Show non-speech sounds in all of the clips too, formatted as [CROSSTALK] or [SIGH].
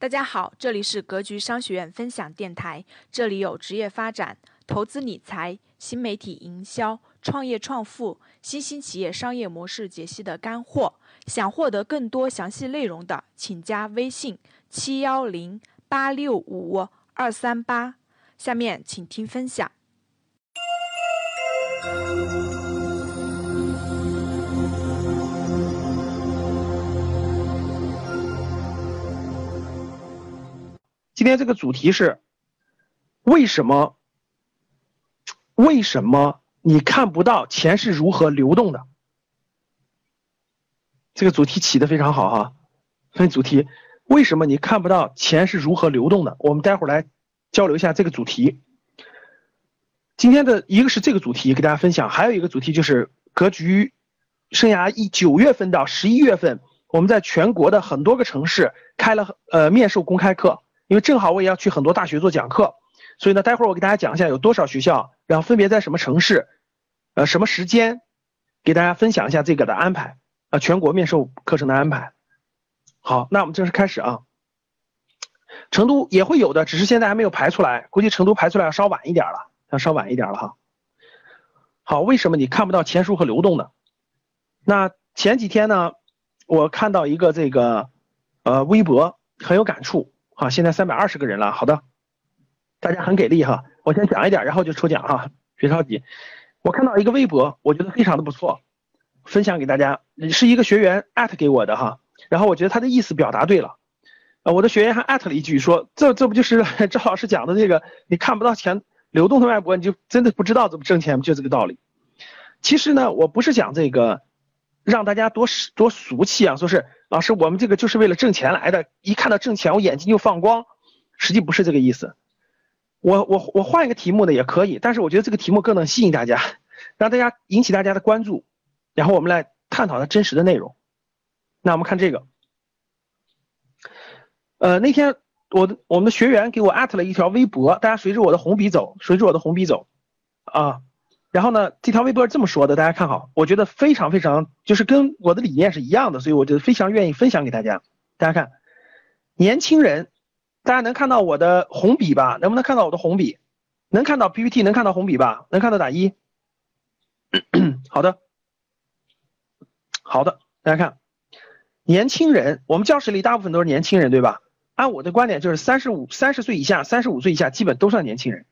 大家好，这里是格局商学院分享电台，这里有职业发展、投资理财、新媒体营销、创业创富、新兴企业商业模式解析的干货。想获得更多详细内容的，请加微信七幺零八六五二三八。下面请听分享。今天这个主题是为什么？为什么你看不到钱是如何流动的？这个主题起的非常好哈。分主题，为什么你看不到钱是如何流动的？我们待会儿来交流一下这个主题。今天的一个是这个主题给大家分享，还有一个主题就是格局生涯一九月份到十一月份，我们在全国的很多个城市开了呃面授公开课。因为正好我也要去很多大学做讲课，所以呢，待会儿我给大家讲一下有多少学校，然后分别在什么城市，呃，什么时间，给大家分享一下这个的安排，啊，全国面授课程的安排。好，那我们正式开始啊。成都也会有的，只是现在还没有排出来，估计成都排出来要稍晚一点了，要稍晚一点了哈。好，为什么你看不到钱数和流动呢？那前几天呢，我看到一个这个呃微博很有感触。好，现在三百二十个人了。好的，大家很给力哈。我先讲一点，然后就抽奖哈，别着急。我看到一个微博，我觉得非常的不错，分享给大家。是一个学员艾特给我的哈，然后我觉得他的意思表达对了。呃，我的学员还艾特了一句说，这这不就是 [LAUGHS] 赵老师讲的这个？你看不到钱流动的脉搏，你就真的不知道怎么挣钱就这个道理。其实呢，我不是讲这个。让大家多多俗气啊！说是老师，我们这个就是为了挣钱来的，一看到挣钱，我眼睛就放光。实际不是这个意思。我我我换一个题目呢也可以，但是我觉得这个题目更能吸引大家，让大家引起大家的关注，然后我们来探讨它真实的内容。那我们看这个，呃，那天我的我们的学员给我艾特了一条微博，大家随着我的红笔走，随着我的红笔走，啊。然后呢，这条微博是这么说的，大家看好，我觉得非常非常，就是跟我的理念是一样的，所以我就非常愿意分享给大家。大家看，年轻人，大家能看到我的红笔吧？能不能看到我的红笔？能看到 PPT，能看到红笔吧？能看到打一。好的，好的，大家看，年轻人，我们教室里大部分都是年轻人，对吧？按我的观点，就是三十五、三十岁以下、三十五岁以下，基本都算年轻人。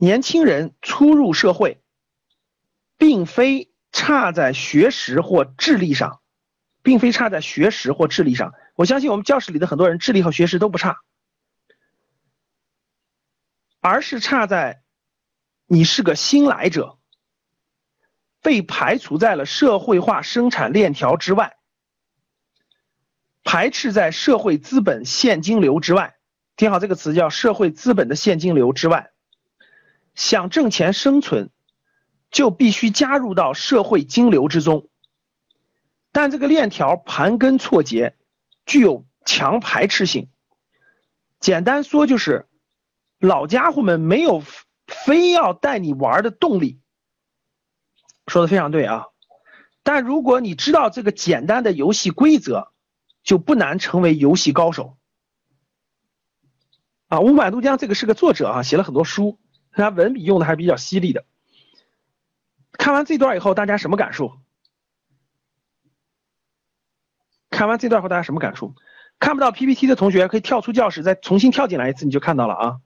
年轻人初入社会，并非差在学识或智力上，并非差在学识或智力上。我相信我们教室里的很多人智力和学识都不差，而是差在你是个新来者，被排除在了社会化生产链条之外，排斥在社会资本现金流之外。听好这个词，叫社会资本的现金流之外。想挣钱生存，就必须加入到社会金流之中。但这个链条盘根错节，具有强排斥性。简单说就是，老家伙们没有非要带你玩的动力。说的非常对啊！但如果你知道这个简单的游戏规则，就不难成为游戏高手。啊，乌满都江这个是个作者啊，写了很多书。他文笔用的还比较犀利的。看完这段以后，大家什么感受？看完这段后，大家什么感受？看不到 PPT 的同学可以跳出教室，再重新跳进来一次，你就看到了啊。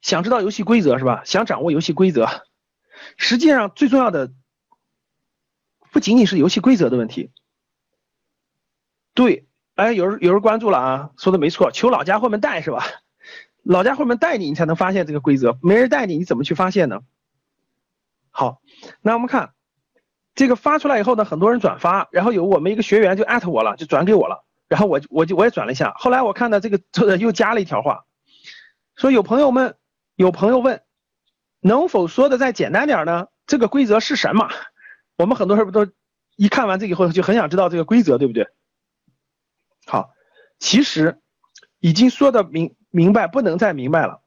想知道游戏规则是吧？想掌握游戏规则，实际上最重要的不仅仅是游戏规则的问题。对，哎，有人有人关注了啊，说的没错，求老家伙们带是吧？老家伙们带你，你才能发现这个规则。没人带你，你怎么去发现呢？好，那我们看这个发出来以后呢，很多人转发，然后有我们一个学员就艾特我了，就转给我了。然后我我就我也转了一下。后来我看到这个又加了一条话，说有朋友们有朋友问，能否说的再简单点呢？这个规则是什么？我们很多人不都一看完这以后就很想知道这个规则，对不对？好，其实已经说的明。明白不能再明白了，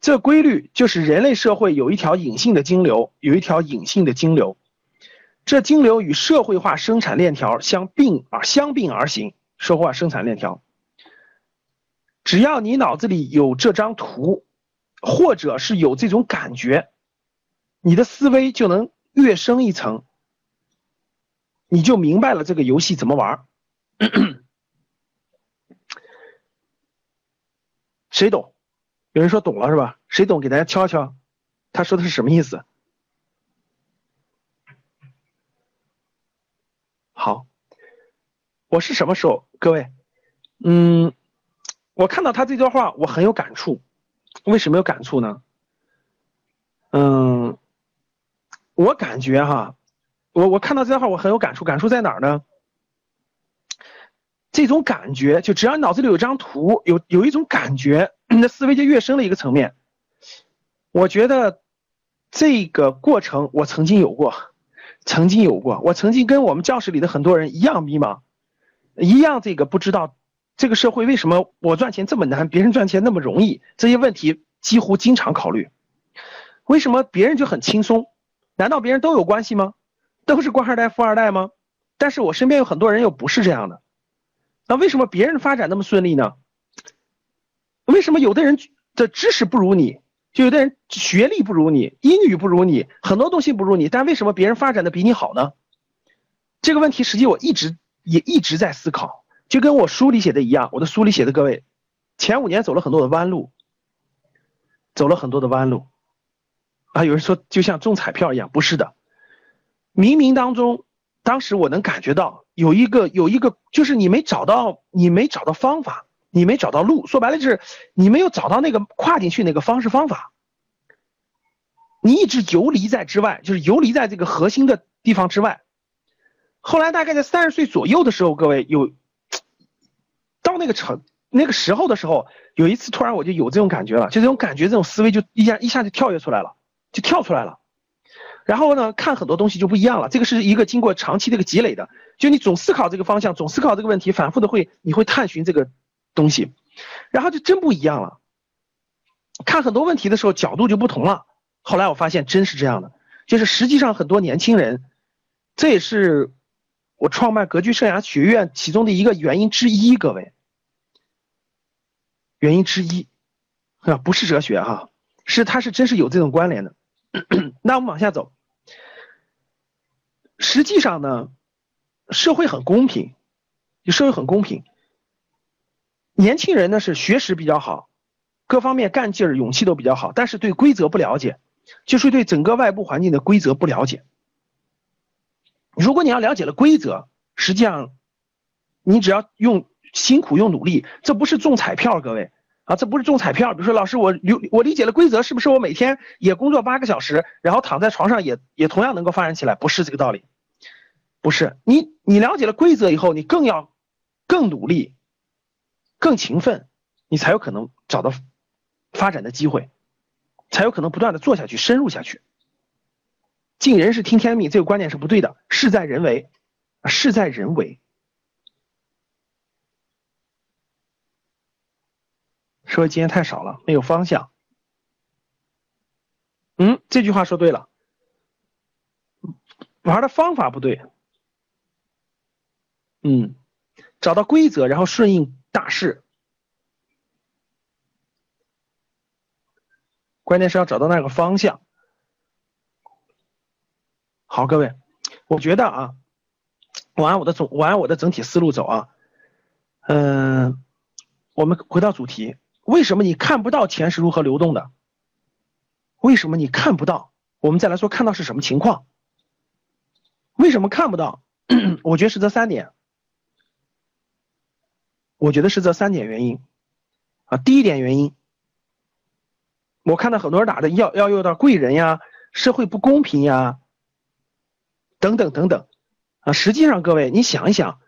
这规律就是人类社会有一条隐性的金流，有一条隐性的金流，这金流与社会化生产链条相并啊相并而行，社会化生产链条。只要你脑子里有这张图，或者是有这种感觉，你的思维就能跃升一层，你就明白了这个游戏怎么玩。[COUGHS] 谁懂？有人说懂了是吧？谁懂？给大家敲敲，他说的是什么意思？好，我是什么时候？各位，嗯，我看到他这段话，我很有感触。为什么有感触呢？嗯，我感觉哈，我我看到这段话，我很有感触。感触在哪儿呢？这种感觉，就只要脑子里有张图，有有一种感觉，[CLEARS THROAT] 你的思维就跃升了一个层面。我觉得这个过程我曾经有过，曾经有过，我曾经跟我们教室里的很多人一样迷茫，一样这个不知道这个社会为什么我赚钱这么难，别人赚钱那么容易，这些问题几乎经常考虑。为什么别人就很轻松？难道别人都有关系吗？都是官二代、富二代吗？但是我身边有很多人又不是这样的。那为什么别人发展那么顺利呢？为什么有的人的知识不如你，就有的人学历不如你，英语不如你，很多东西不如你，但为什么别人发展的比你好呢？这个问题实际我一直也一直在思考，就跟我书里写的一样，我的书里写的各位，前五年走了很多的弯路，走了很多的弯路，啊，有人说就像中彩票一样，不是的，冥冥当中。当时我能感觉到有一个有一个，就是你没找到，你没找到方法，你没找到路。说白了就是你没有找到那个跨进去那个方式方法。你一直游离在之外，就是游离在这个核心的地方之外。后来大概在三十岁左右的时候，各位有到那个成那个时候的时候，有一次突然我就有这种感觉了，就这种感觉，这种思维就一下一下就跳跃出来了，就跳出来了。然后呢，看很多东西就不一样了。这个是一个经过长期这个积累的，就你总思考这个方向，总思考这个问题，反复的会，你会探寻这个东西，然后就真不一样了。看很多问题的时候，角度就不同了。后来我发现真是这样的，就是实际上很多年轻人，这也是我创办格局生涯学院其中的一个原因之一。各位，原因之一啊，不是哲学哈，是它是真是有这种关联的。[COUGHS] 那我们往下走。实际上呢，社会很公平，就社会很公平。年轻人呢是学识比较好，各方面干劲儿、勇气都比较好，但是对规则不了解，就是对整个外部环境的规则不了解。如果你要了解了规则，实际上你只要用辛苦、用努力，这不是中彩票，各位啊，这不是中彩票。比如说，老师，我理我理解了规则，是不是我每天也工作八个小时，然后躺在床上也也同样能够发展起来？不是这个道理。不是你，你了解了规则以后，你更要更努力、更勤奋，你才有可能找到发展的机会，才有可能不断的做下去、深入下去。尽人事听天命，这个观念是不对的。事在人为，事在人为。说经验太少了，没有方向。嗯，这句话说对了，玩的方法不对。嗯，找到规则，然后顺应大势，关键是要找到那个方向。好，各位，我觉得啊，我按我的总，我按我的整体思路走啊。嗯，我们回到主题，为什么你看不到钱是如何流动的？为什么你看不到？我们再来说，看到是什么情况？为什么看不到？[CLEARS THROAT] 我觉得是这三点。我觉得是这三点原因，啊，第一点原因，我看到很多人打的要要用到贵人呀，社会不公平呀，等等等等，啊，实际上各位你想一想，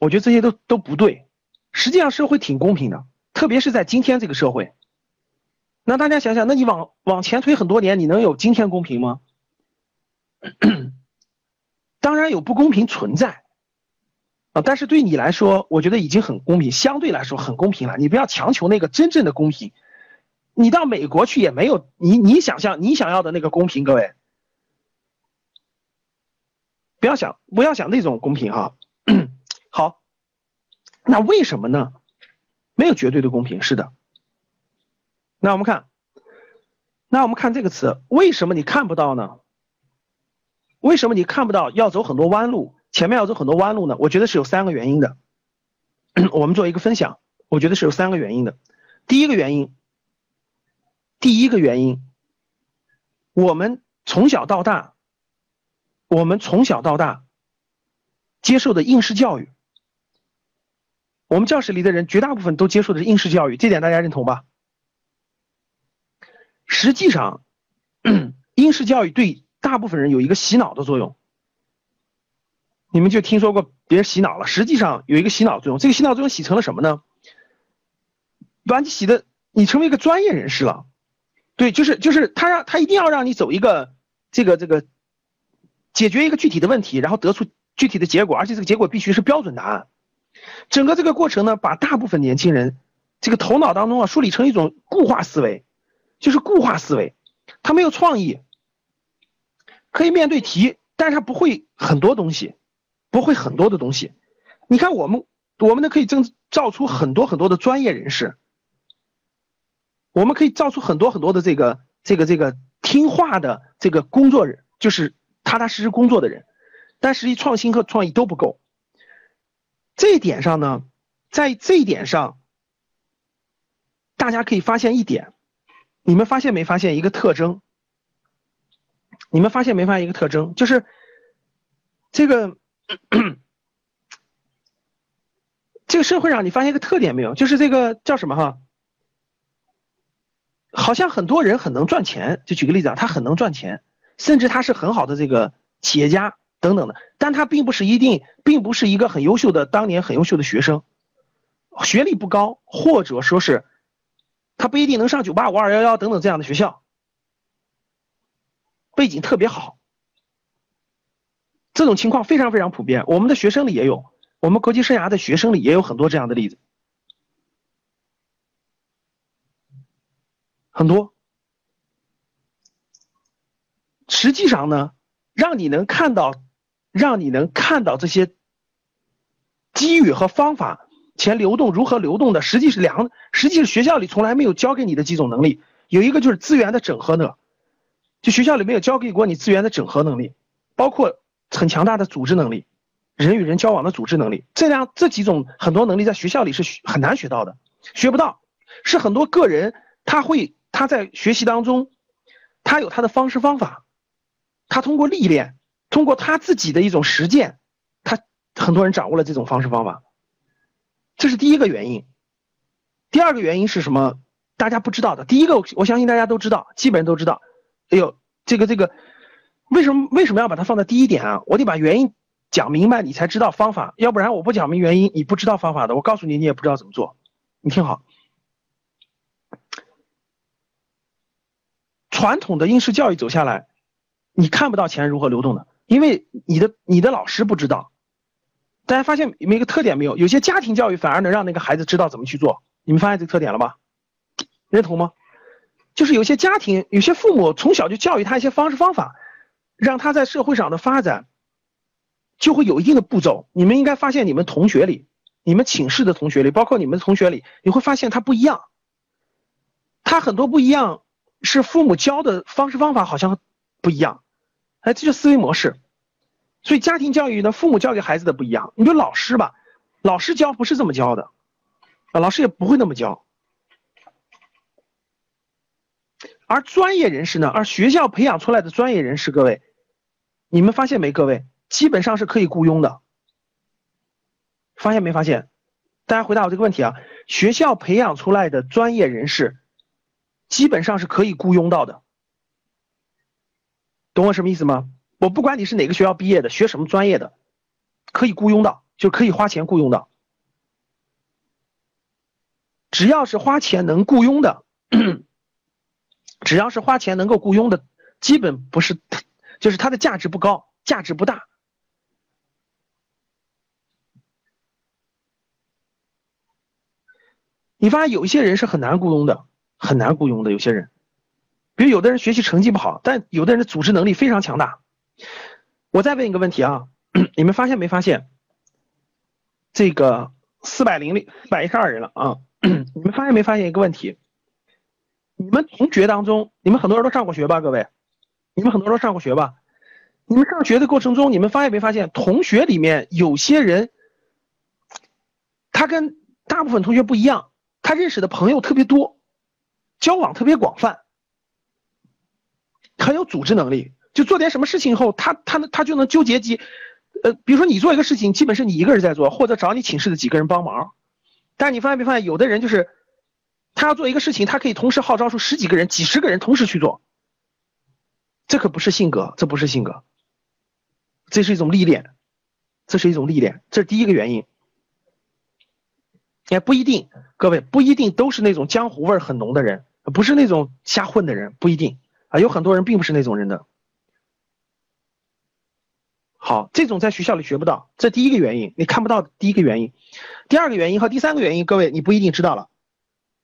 我觉得这些都都不对，实际上社会挺公平的，特别是在今天这个社会，那大家想想，那你往往前推很多年，你能有今天公平吗？[COUGHS] 当然有不公平存在。但是对你来说，我觉得已经很公平，相对来说很公平了。你不要强求那个真正的公平，你到美国去也没有你你想象你想要的那个公平，各位。不要想不要想那种公平哈。好，那为什么呢？没有绝对的公平，是的。那我们看，那我们看这个词，为什么你看不到呢？为什么你看不到要走很多弯路，前面要走很多弯路呢？我觉得是有三个原因的。[CLEARS THROAT] 我们做一个分享，我觉得是有三个原因的。第一个原因，第一个原因，我们从小到大，我们从小到大接受的应试教育，我们教室里的人绝大部分都接受的是应试教育，这点大家认同吧？实际上，[CLEARS THROAT] 应试教育对大部分人有一个洗脑的作用。你们就听说过别人洗脑了，实际上有一个洗脑作用。这个洗脑作用洗成了什么呢？把你洗的，你成为一个专业人士了。对，就是就是他让他一定要让你走一个这个这个解决一个具体的问题，然后得出具体的结果，而且这个结果必须是标准答案。整个这个过程呢，把大部分年轻人这个头脑当中啊梳理成一种固化思维。就是固化思维，他没有创意，可以面对题，但是他不会很多东西，不会很多的东西。你看我们，我们呢可以增造出很多很多的专业人士，我们可以造出很多很多的这个这个这个听话的这个工作人，就是踏踏实实工作的人，但实际创新和创意都不够。这一点上呢，在这一点上，大家可以发现一点。你们发现没发现一个特征？你们发现没发现一个特征？就是这个 [CLEARS THROAT] 这个社会上，你发现一个特点没有？就是这个叫什么哈？好像很多人很能赚钱。就举个例子啊，他很能赚钱，甚至他是很好的这个企业家等等的，但他并不是一定，并不是一个很优秀的当年很优秀的学生，学历不高，或者说是。他不一定能上九八五二幺幺等等这样的学校，背景特别好，这种情况非常非常普遍。我们的学生里也有，我们国际生涯的学生里也有很多这样的例子，很多。实际上呢，让你能看到，让你能看到这些机遇和方法。钱流动如何流动的，实际是两，实际是学校里从来没有教给你的几种能力，有一个就是资源的整合呢，就学校里没有教给过你资源的整合能力，包括很强大的组织能力，人与人交往的组织能力，这样这几种很多能力在学校里是很难学到的，学不到，是很多个人他会他在学习当中，他有他的方式方法，他通过历练，通过他自己的一种实践，他很多人掌握了这种方式方法。这是第一个原因，第二个原因是什么？大家不知道的。第一个，我相信大家都知道，基本上都知道。哎呦，这个这个，为什么为什么要把它放在第一点啊？我得把原因讲明白，你才知道方法。要不然我不讲明原因，你不知道方法的。我告诉你，你也不知道怎么做。你听好，传统的应试教育走下来，你看不到钱如何流动的，因为你的你的老师不知道。大家发现没一个特点没有？有些家庭教育反而能让那个孩子知道怎么去做。你们发现这个特点了吗？认同吗？就是有些家庭、有些父母从小就教育他一些方式方法，让他在社会上的发展就会有一定的步骤。你们应该发现，你们同学里、你们寝室的同学里，包括你们同学里，你会发现他不一样。他很多不一样是父母教的方式方法好像不一样，哎，这就思维模式。所以家庭教育呢，父母教给孩子的不一样。你说老师吧，老师教不是这么教的，啊，老师也不会那么教。而专业人士呢，而学校培养出来的专业人士，各位，你们发现没？各位基本上是可以雇佣的，发现没发现？大家回答我这个问题啊，学校培养出来的专业人士，基本上是可以雇佣到的，懂我什么意思吗？我不管你是哪个学校毕业的，学什么专业的，可以雇佣到，就可以花钱雇佣到。只要是花钱能雇佣的，只要是花钱能够雇佣的，基本不是，就是它的价值不高，价值不大。你发现有一些人是很难雇佣的，很难雇佣的。有些人，比如有的人学习成绩不好，但有的人的组织能力非常强大。我再问一个问题啊，[COUGHS] 你们发现没发现？这个四百零零四百一十二人了啊！[COUGHS] 你们发现没发现一个问题？你们同学当中，你们很多人都上过学吧？各位，你们很多人都上过学吧？你们上学的过程中，你们发现没发现，同学里面有些人，他跟大部分同学不一样，他认识的朋友特别多，交往特别广泛，很有组织能力。就做点什么事情后，他他他就能纠结几，呃，比如说你做一个事情，基本是你一个人在做，或者找你寝室的几个人帮忙。但你发现没发现，有的人就是他要做一个事情，他可以同时号召出十几个人、几十个人同时去做，这可不是性格，这不是性格。这是一种历练，这是一种历练，这是第一个原因。也不一定，各位不一定都是那种江湖味很浓的人，不是那种瞎混的人，不一定啊。有很多人并不是那种人的。好，这种在学校里学不到，这第一个原因，你看不到第一个原因。第二个原因和第三个原因，各位你不一定知道了。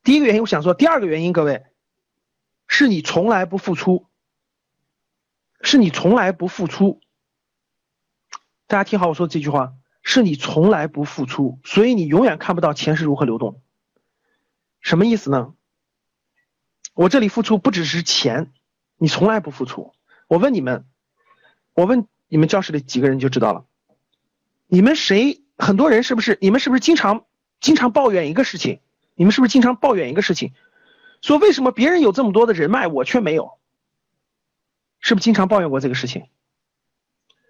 第一个原因我想说，第二个原因，各位是你从来不付出，是你从来不付出。大家听好我说这句话，是你从来不付出，所以你永远看不到钱是如何流动。什么意思呢？我这里付出不只是钱，你从来不付出。我问你们，我问你们教室里几个人就知道了。你们谁？很多人是不是？你们是不是经常经常抱怨一个事情？你们是不是经常抱怨一个事情？说为什么别人有这么多的人脉，我却没有？是不是经常抱怨过这个事情？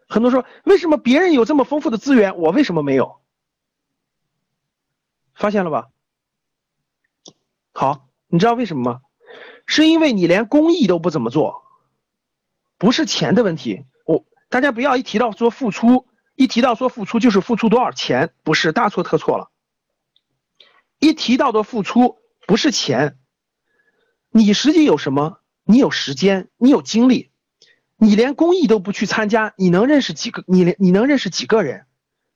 很多说，为什么别人有这么丰富的资源，我为什么没有？发现了吧？好，你知道为什么吗？是因为你连公益都不怎么做，不是钱的问题。我大家不要一提到说付出，一提到说付出就是付出多少钱，不是大错特错了。一提到的付出不是钱，你实际有什么？你有时间，你有精力。你连公益都不去参加，你能认识几个？你连你能认识几个人？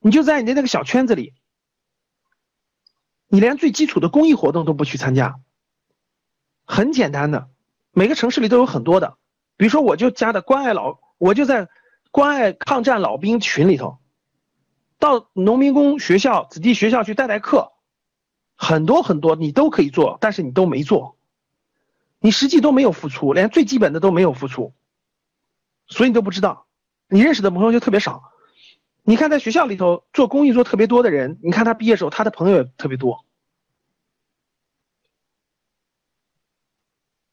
你就在你的那个小圈子里，你连最基础的公益活动都不去参加。很简单的，每个城市里都有很多的，比如说我就加的关爱老，我就在关爱抗战老兵群里头，到农民工学校、子弟学校去带带课，很多很多你都可以做，但是你都没做，你实际都没有付出，连最基本的都没有付出。所以你都不知道，你认识的朋友就特别少。你看，在学校里头做公益做特别多的人，你看他毕业时候他的朋友也特别多。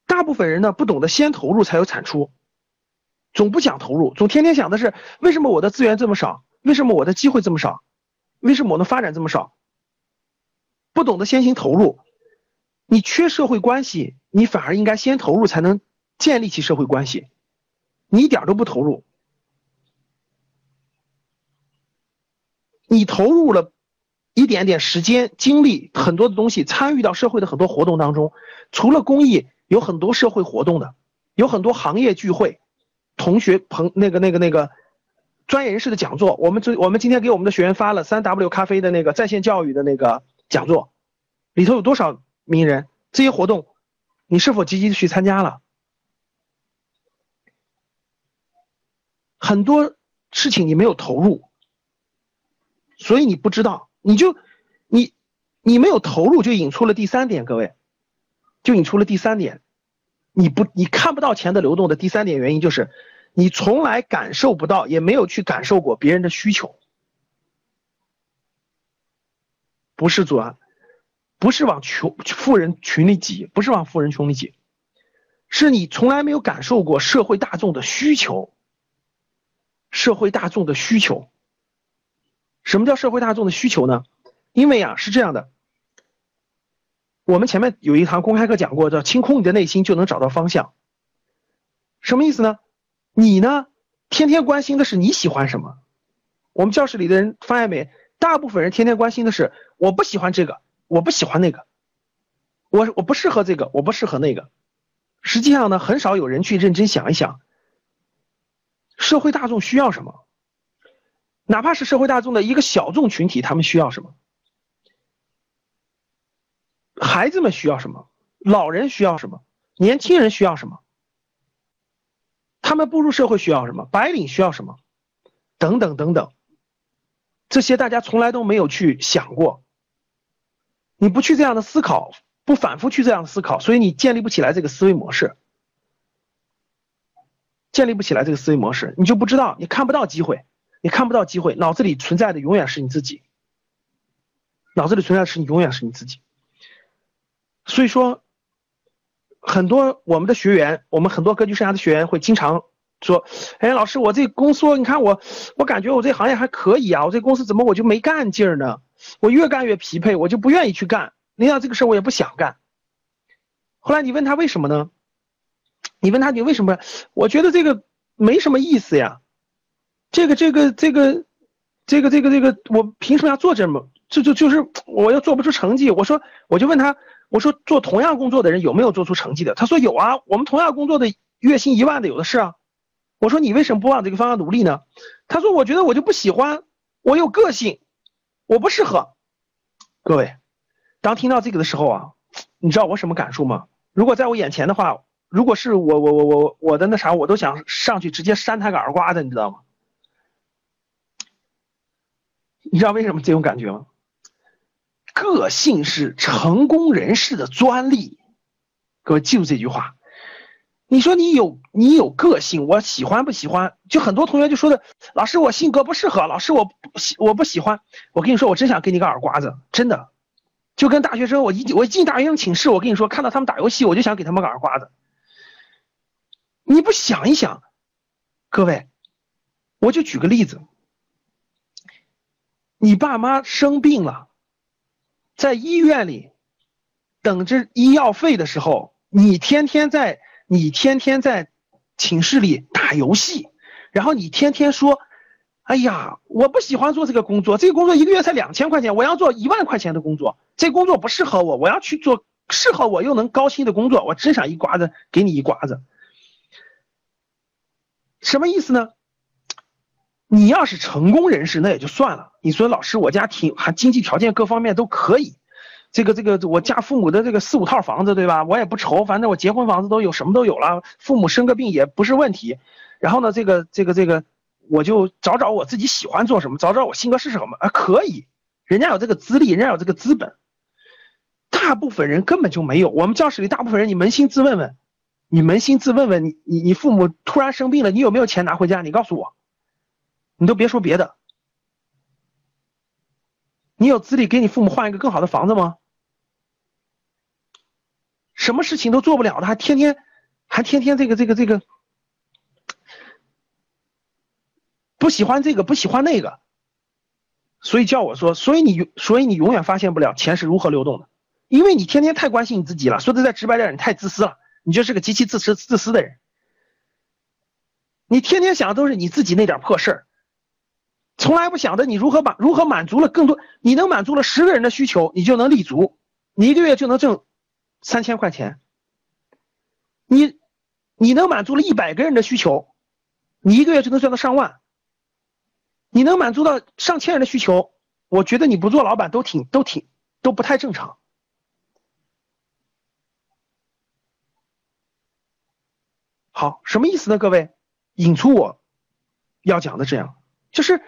大部分人呢不懂得先投入才有产出，总不想投入，总天天想的是为什么我的资源这么少，为什么我的机会这么少，为什么我的发展这么少？不懂得先行投入，你缺社会关系，你反而应该先投入才能建立起社会关系。你一点都不投入，你投入了一点点时间、精力，很多的东西参与到社会的很多活动当中。除了公益，有很多社会活动的，有很多行业聚会、同学朋那个那个那个专业人士的讲座。我们这我们今天给我们的学员发了三 W 咖啡的那个在线教育的那个讲座，里头有多少名人？这些活动，你是否积极的去参加了？很多事情你没有投入，所以你不知道，你就你你没有投入，就引出了第三点，各位，就引出了第三点，你不你看不到钱的流动的第三点原因就是，你从来感受不到，也没有去感受过别人的需求，不是主啊，不是往穷富人群里挤，不是往富人群里挤，是你从来没有感受过社会大众的需求。社会大众的需求，什么叫社会大众的需求呢？因为啊是这样的，我们前面有一堂公开课讲过，叫清空你的内心就能找到方向。什么意思呢？你呢天天关心的是你喜欢什么？我们教室里的人发现没？大部分人天天关心的是我不喜欢这个，我不喜欢那个，我我不适合这个，我不适合那个。实际上呢，很少有人去认真想一想。社会大众需要什么？哪怕是社会大众的一个小众群体，他们需要什么？孩子们需要什么？老人需要什么？年轻人需要什么？他们步入社会需要什么？白领需要什么？等等等等，这些大家从来都没有去想过。你不去这样的思考，不反复去这样的思考，所以你建立不起来这个思维模式，建立不起来这个思维模式，你就不知道，你看不到机会，你看不到机会，脑子里存在的永远是你自己，脑子里存在的是你永远是你自己。所以说，很多我们的学员，我们很多格局生涯的学员会经常说：“哎，老师，我这公司，你看我，我感觉我这行业还可以啊，我这公司怎么我就没干劲儿呢？我越干越疲惫，我就不愿意去干。领导这个事儿我也不想干。”后来你问他为什么呢？你问他你为什么？我觉得这个没什么意思呀。这个这个这个这个这个这个，我凭什么要做这么？就就就是我又做不出成绩。我说我就问他。我说做同样工作的人有没有做出成绩的？他说有啊，我们同样工作的月薪一万的有的是啊。我说你为什么不往这个方向努力呢？他说我觉得我就不喜欢，我有个性，我不适合。各位，当听到这个的时候啊，你知道我什么感受吗？如果在我眼前的话，如果是我我我我我的那啥，我都想上去直接扇他个耳刮子，你知道吗？你知道为什么这种感觉吗？个性是成功人士的专利，各位记住这句话。你说你有你有个性，我喜欢不喜欢？就很多同学就说的，老师我性格不适合，老师我喜我不喜欢。我跟你说，我真想给你个耳刮子，真的。就跟大学生，我一我一进大学生寝室，我跟你说，看到他们打游戏，我就想给他们个耳刮子。你不想一想，各位，我就举个例子，你爸妈生病了。在医院里等着医药费的时候，你天天在你天天在寝室里打游戏，然后你天天说：“哎呀，我不喜欢做这个工作，这个工作一个月才两千块钱，我要做一万块钱的工作，这工作不适合我，我要去做适合我又能高薪的工作。”我真想一刮子给你一刮子，什么意思呢？你要是成功人士，那也就算了。你说老师，我家挺还经济条件各方面都可以，这个这个我家父母的这个四五套房子，对吧？我也不愁，反正我结婚房子都有，什么都有了。父母生个病也不是问题。然后呢，这个这个这个，我就找找我自己喜欢做什么，找找我性格是什么啊？可以，人家有这个资历，人家有这个资本。大部分人根本就没有。我们教室里大部分人，你扪心自问问，你扪心自问问，你你你父母突然生病了，你有没有钱拿回家？你告诉我。你都别说别的，你有资历给你父母换一个更好的房子吗？什么事情都做不了的，还天天还天天这个这个这个不喜欢这个不喜欢那个，所以叫我说，所以你所以你永远发现不了钱是如何流动的，因为你天天太关心你自己了。说的再直白点，你太自私了，你就是个极其自私自私的人，你天天想的都是你自己那点破事儿。从来不想着你如何把如何满足了更多，你能满足了十个人的需求，你就能立足，你一个月就能挣三千块钱。你你能满足了一百个人的需求，你一个月就能赚到上万。你能满足到上千人的需求，我觉得你不做老板都挺都挺都不太正常。好，什么意思呢？各位，引出我要讲的这样，就是。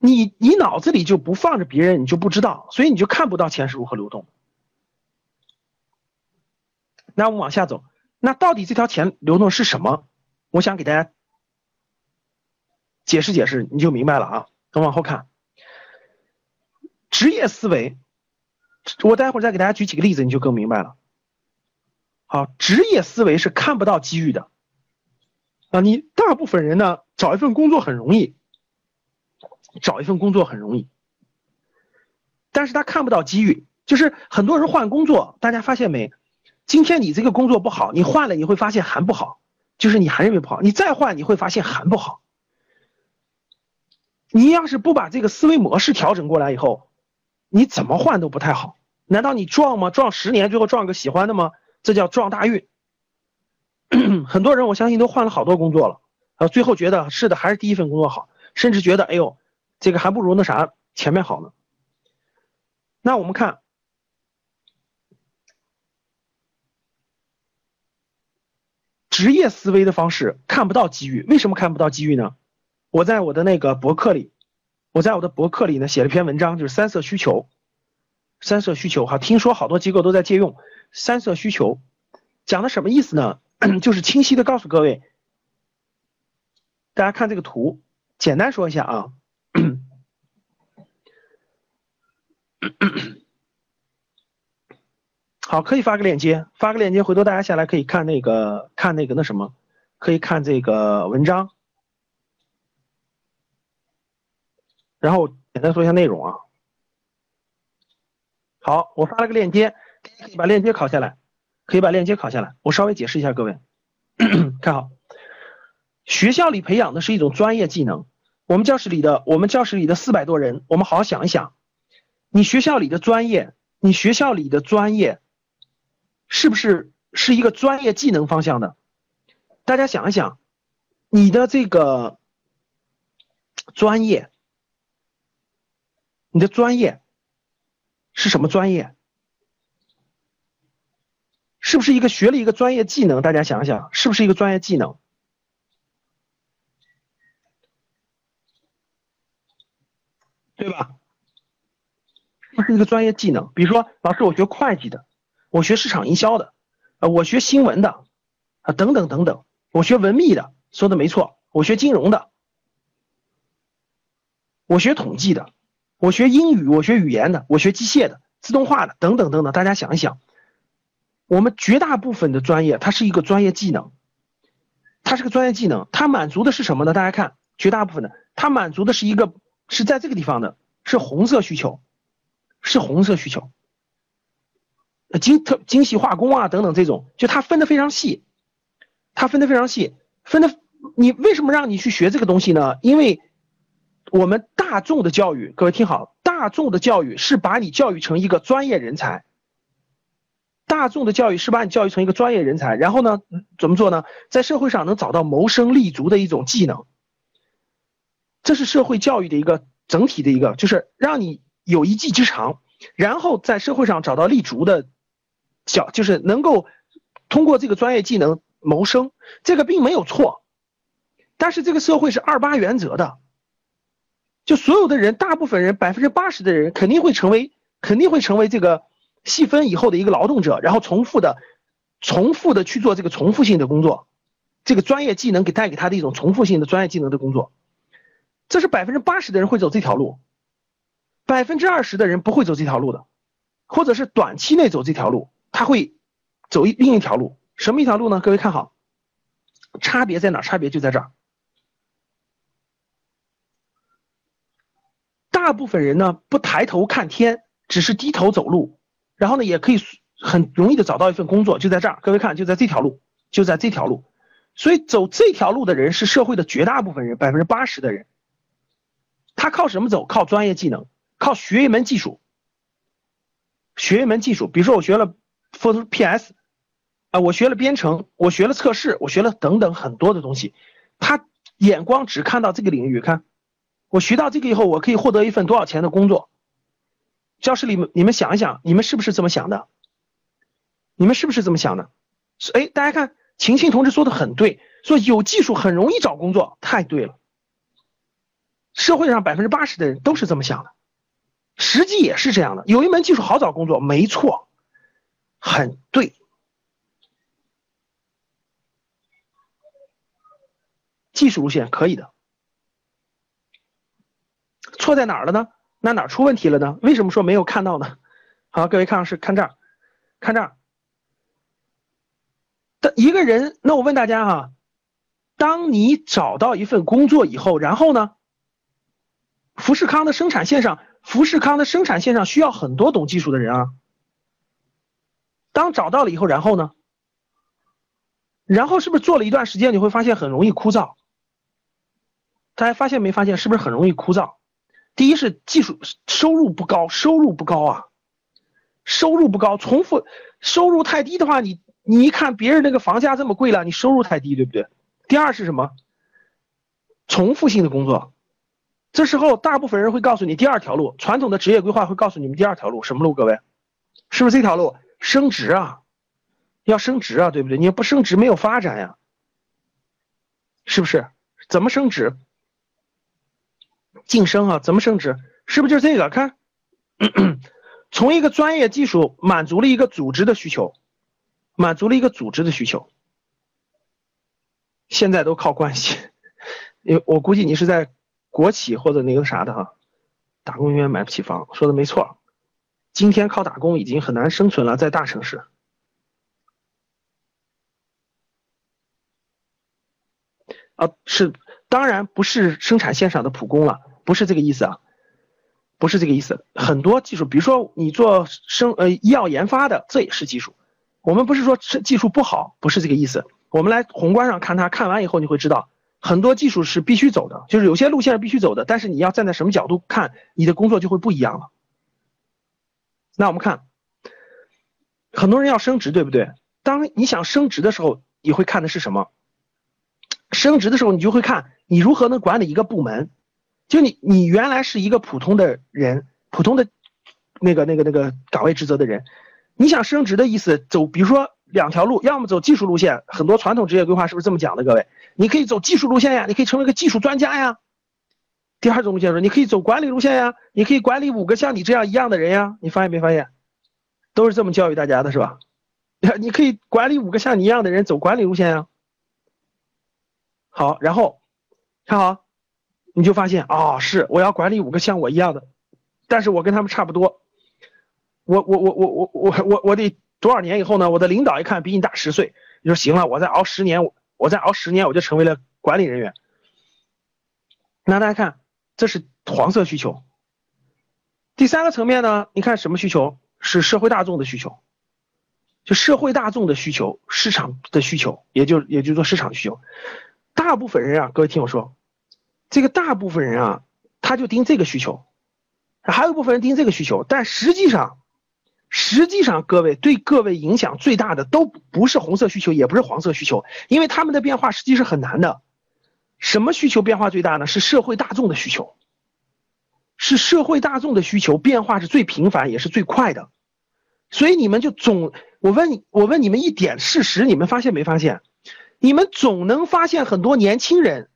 你你脑子里就不放着别人，你就不知道，所以你就看不到钱是如何流动。那我们往下走，那到底这条钱流动是什么？我想给大家解释解释，你就明白了啊。咱往后看，职业思维，我待会儿再给大家举几个例子，你就更明白了。好，职业思维是看不到机遇的啊。你大部分人呢，找一份工作很容易。找一份工作很容易，但是他看不到机遇。就是很多人换工作，大家发现没？今天你这个工作不好，你换了你会发现还不好，就是你还认为不好，你再换你会发现还不好。你要是不把这个思维模式调整过来以后，你怎么换都不太好。难道你撞吗？撞十年最后撞个喜欢的吗？这叫撞大运。[COUGHS] 很多人我相信都换了好多工作了，啊，最后觉得是的，还是第一份工作好，甚至觉得哎呦。这个还不如那啥前面好呢。那我们看职业思维的方式，看不到机遇。为什么看不到机遇呢？我在我的那个博客里我在我的博客里呢写了篇文章，就是三色需求。三色需求哈，听说好多机构都在借用三色需求，讲的什么意思呢？[CLEARS THROAT] 就是清晰的告诉各位，大家看这个图，简单说一下啊。[COUGHS] 好，可以发个链接，发个链接，回头大家下来可以看那个看那个那什么，可以看这个文章，然后简单说一下内容啊。好，我发了个链接，可以把链接拷下来，可以把链接拷下来。我稍微解释一下，各位 [COUGHS] 看好，学校里培养的是一种专业技能。我们教室里的我们教室里的四百多人，我们好好想一想，你学校里的专业，你学校里的专业，是不是是一个专业技能方向的？大家想一想，你的这个专业，你的专业。是什么专业？是不是一个学了一个专业技能？大家想想，是不是一个专业技能？对吧？是不是一个专业技能？比如说，老师，我学会计的，我学市场营销的，呃，我学新闻的，啊，等等等等，我学文秘的，说的没错，我学金融的，我学统计的。我学英语，我学语言的，我学机械的，自动化的，等等等等。大家想一想，我们绝大部分的专业，它是一个专业技能，它是个专业技能，它满足的是什么呢？大家看，绝大部分的，它满足的是一个是在这个地方的，是红色需求，是红色需求，精特精细化工啊等等这种，就它分的非常细，它分的非常细，分的你为什么让你去学这个东西呢？因为。我们大众的教育，各位听好，大众的教育是把你教育成一个专业人才。大众的教育是把你教育成一个专业人才，然后呢，怎么做呢？在社会上能找到谋生立足的一种技能。这是社会教育的一个整体的一个，就是让你有一技之长，然后在社会上找到立足的，小就是能够通过这个专业技能谋生，这个并没有错。但是这个社会是二八原则的。就所有的人，大部分人，百分之八十的人肯定会成为，肯定会成为这个细分以后的一个劳动者，然后重复的、重复的去做这个重复性的工作，这个专业技能给带给他的一种重复性的专业技能的工作，这是百分之八十的人会走这条路，百分之二十的人不会走这条路的，或者是短期内走这条路，他会走一另一条路，什么一条路呢？各位看好，差别在哪？差别就在这儿。大部分人呢不抬头看天，只是低头走路，然后呢也可以很容易的找到一份工作，就在这儿。各位看，就在这条路，就在这条路。所以走这条路的人是社会的绝大部分人，百分之八十的人。他靠什么走？靠专业技能，靠学一门技术。学一门技术，比如说我学了 Photos P S，啊，我学了编程，我学了测试，我学了等等很多的东西。他眼光只看到这个领域，看。我学到这个以后，我可以获得一份多少钱的工作？教室里面，你们想一想，你们是不是这么想的？你们是不是这么想的？哎，大家看，晴晴同志说的很对，说有技术很容易找工作，太对了。社会上百分之八十的人都是这么想的，实际也是这样的。有一门技术好找工作，没错，很对。技术路线可以的。错在哪儿了呢？那哪儿出问题了呢？为什么说没有看到呢？[LAUGHS] 好，各位看是看这儿，看这儿。的一个人，那我问大家哈，当你找到一份工作以后，然后呢？富士康的生产线上，富士康的生产线上需要很多懂技术的人啊。当找到了以后，然后呢？然后是不是做了一段时间，你会发现很容易枯燥？大家发现没发现？是不是很容易枯燥？第一是技术收入不高，收入不高啊，收入不高，重复收入太低的话，你你一看别人那个房价这么贵了，你收入太低，对不对？第二是什么？重复性的工作，这时候大部分人会告诉你第二条路，传统的职业规划会告诉你们第二条路什么路？各位，是不是这条路？升职啊，要升职啊，对不对？你不升职没有发展呀，是不是？怎么升职？晋升啊，怎么升职？是不是就这个？看，[CLEARS THROAT] 从一个专业技术满足了一个组织的需求，满足了一个组织的需求。现在都靠关系，因为我估计你是在国企或者那个啥的哈，打工永远买不起房，说的没错。今天靠打工已经很难生存了，在大城市。啊，是，当然不是生产线上的普工了，不是这个意思啊，不是这个意思。很多技术，比如说你做生呃医药研发的，这也是技术。我们不是说技术不好，不是这个意思。我们来宏观上看它，看完以后你会知道，很多技术是必须走的，就是有些路线是必须走的。但是你要站在什么角度看，你的工作就会不一样了。那我们看，很多人要升职，对不对？当你想升职的时候，你会看的是什么？升职的时候，你就会看你如何能管理一个部门。就你，你原来是一个普通的人，普通的那个、那个、那个岗位职责的人，你想升职的意思，走，比如说两条路，要么走技术路线，很多传统职业规划是不是这么讲的？各位，你可以走技术路线呀，你可以成为一个技术专家呀。第二种路线说，你可以走管理路线呀，你可以管理五个像你这样一样的人呀。你发现没发现？都是这么教育大家的，是吧？[LAUGHS] 你可以管理五个像你一样的人，走管理路线呀。好，然后看好，你就发现啊，是我要管理五个像我一样的，但是我跟他们差不多，我我我我我我我我得多少年以后呢？我的领导一看比你大十岁，你说行了，我再熬十年，我再熬十年，我就成为了管理人员。那大家看，这是黄色需求。第三个层面呢，你看什么需求？是社会大众的需求，就社会大众的需求，市场的需求，也就也就是说市场需求。大部分人啊，各位听我说，这个大部分人啊，他就盯这个需求，还有一部分人盯这个需求，但实际上，实际上各位对各位影响最大的都不是红色需求，也不是黄色需求，因为他们的变化实际是很难的。什么需求变化最大呢？是社会大众的需求，是社会大众的需求变化是最频繁也是最快的。所以你们就总，我问，我问你们一点事实，你们发现没发现？你们总能发现很多年轻人，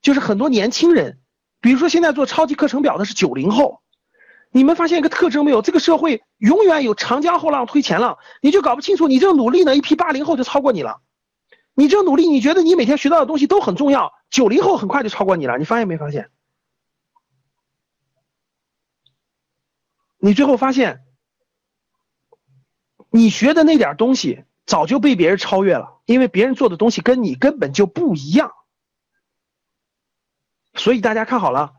就是很多年轻人，比如说现在做超级课程表的是九零后，你们发现一个特征没有？这个社会永远有长江后浪推前浪，你就搞不清楚你这努力呢，一批八零后就超过你了，你这努力，你觉得你每天学到的东西都很重要，九零后很快就超过你了，你发现没发现？你最后发现，你学的那点东西。早就被别人超越了，因为别人做的东西跟你根本就不一样，所以大家看好了，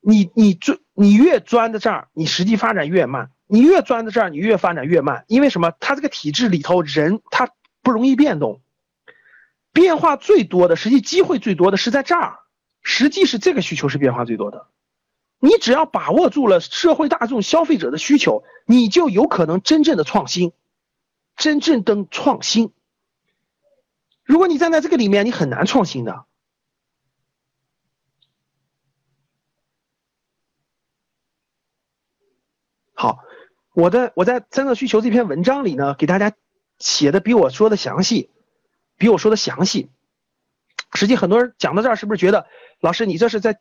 你你钻你越钻在这儿，你实际发展越慢；你越钻在这儿，你越发展越慢。因为什么？他这个体制里头人他不容易变动，变化最多的，实际机会最多的是在这儿，实际是这个需求是变化最多的。你只要把握住了社会大众消费者的需求，你就有可能真正的创新。真正的创新，如果你站在这个里面，你很难创新的。好，我的我在三个需求这篇文章里呢，给大家写的比我说的详细，比我说的详细。实际很多人讲到这儿，是不是觉得老师你这是在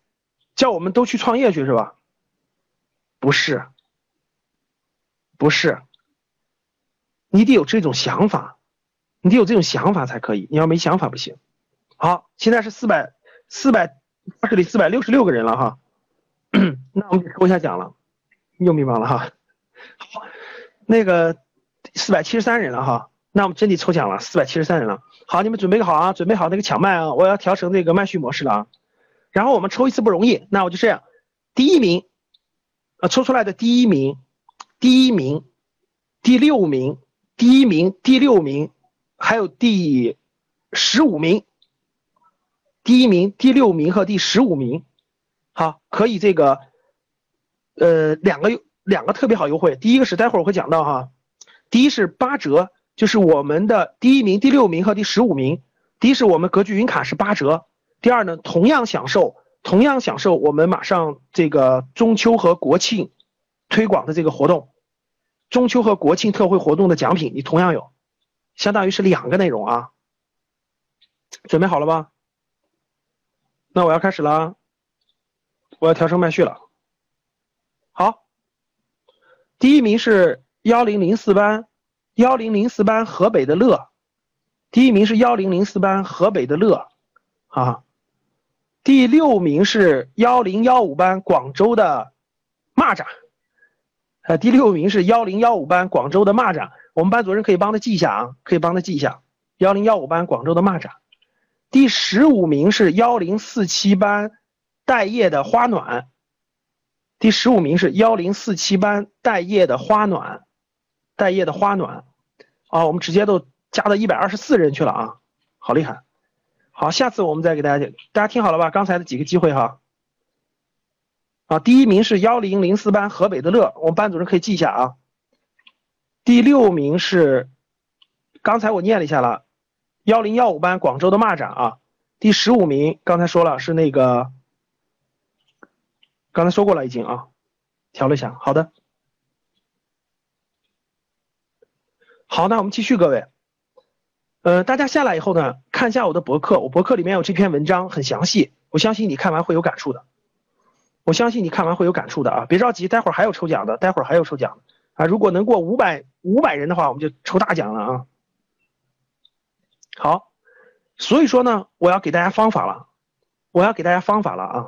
叫我们都去创业去是吧？不是，不是。你得有这种想法，你得有这种想法才可以。你要没想法不行。好，现在是四百四百这里四百六十六个人了哈，[COUGHS] 那我们得抽一下奖了，又迷茫了哈。好，那个四百七十三人了哈，那我们真的抽奖了，四百七十三人了。好，你们准备好啊，准备好那个抢麦啊，我要调成这个麦序模式了啊。然后我们抽一次不容易，那我就这样，第一名，呃，抽出来的第一名，第一名，第六名。第一名、第六名，还有第十五名。第一名、第六名和第十五名，好，可以这个，呃，两个两个特别好优惠。第一个是待会儿我会讲到哈，第一是八折，就是我们的第一名、第六名和第十五名，第一是我们格局云卡是八折。第二呢，同样享受，同样享受我们马上这个中秋和国庆推广的这个活动。中秋和国庆特惠活动的奖品，你同样有，相当于是两个内容啊。准备好了吧？那我要开始了。我要调成麦序了。好，第一名是幺零零四班，幺零零四班河北的乐，第一名是幺零零四班河北的乐，啊，第六名是幺零幺五班广州的蚂蚱，呃，第六名是幺零幺五班广州的蚂蚱，我们班主任可以帮他记一下啊，可以帮他记一下，幺零幺五班广州的蚂蚱。第十五名是幺零四七班待业的花暖，第十五名是幺零四七班待业的花暖，待业的花暖，啊，我们直接都加到一百二十四人去了啊，好厉害！好，下次我们再给大家，大家听好了吧？刚才的几个机会哈，啊，第一名是幺零零四班河北的乐，我们班主任可以记一下啊。第六名是，刚才我念了一下了。幺零幺五班广州的蚂蚱啊，第十五名，刚才说了是那个，刚才说过了已经啊，调了一下，好的，好，那我们继续各位，呃，大家下来以后呢，看一下我的博客，我博客里面有这篇文章很详细，我相信你看完会有感触的，我相信你看完会有感触的啊，别着急，待会儿还有抽奖的，待会儿还有抽奖啊，如果能过五百五百人的话，我们就抽大奖了啊。好，所以说呢，我要给大家方法了，我要给大家方法了啊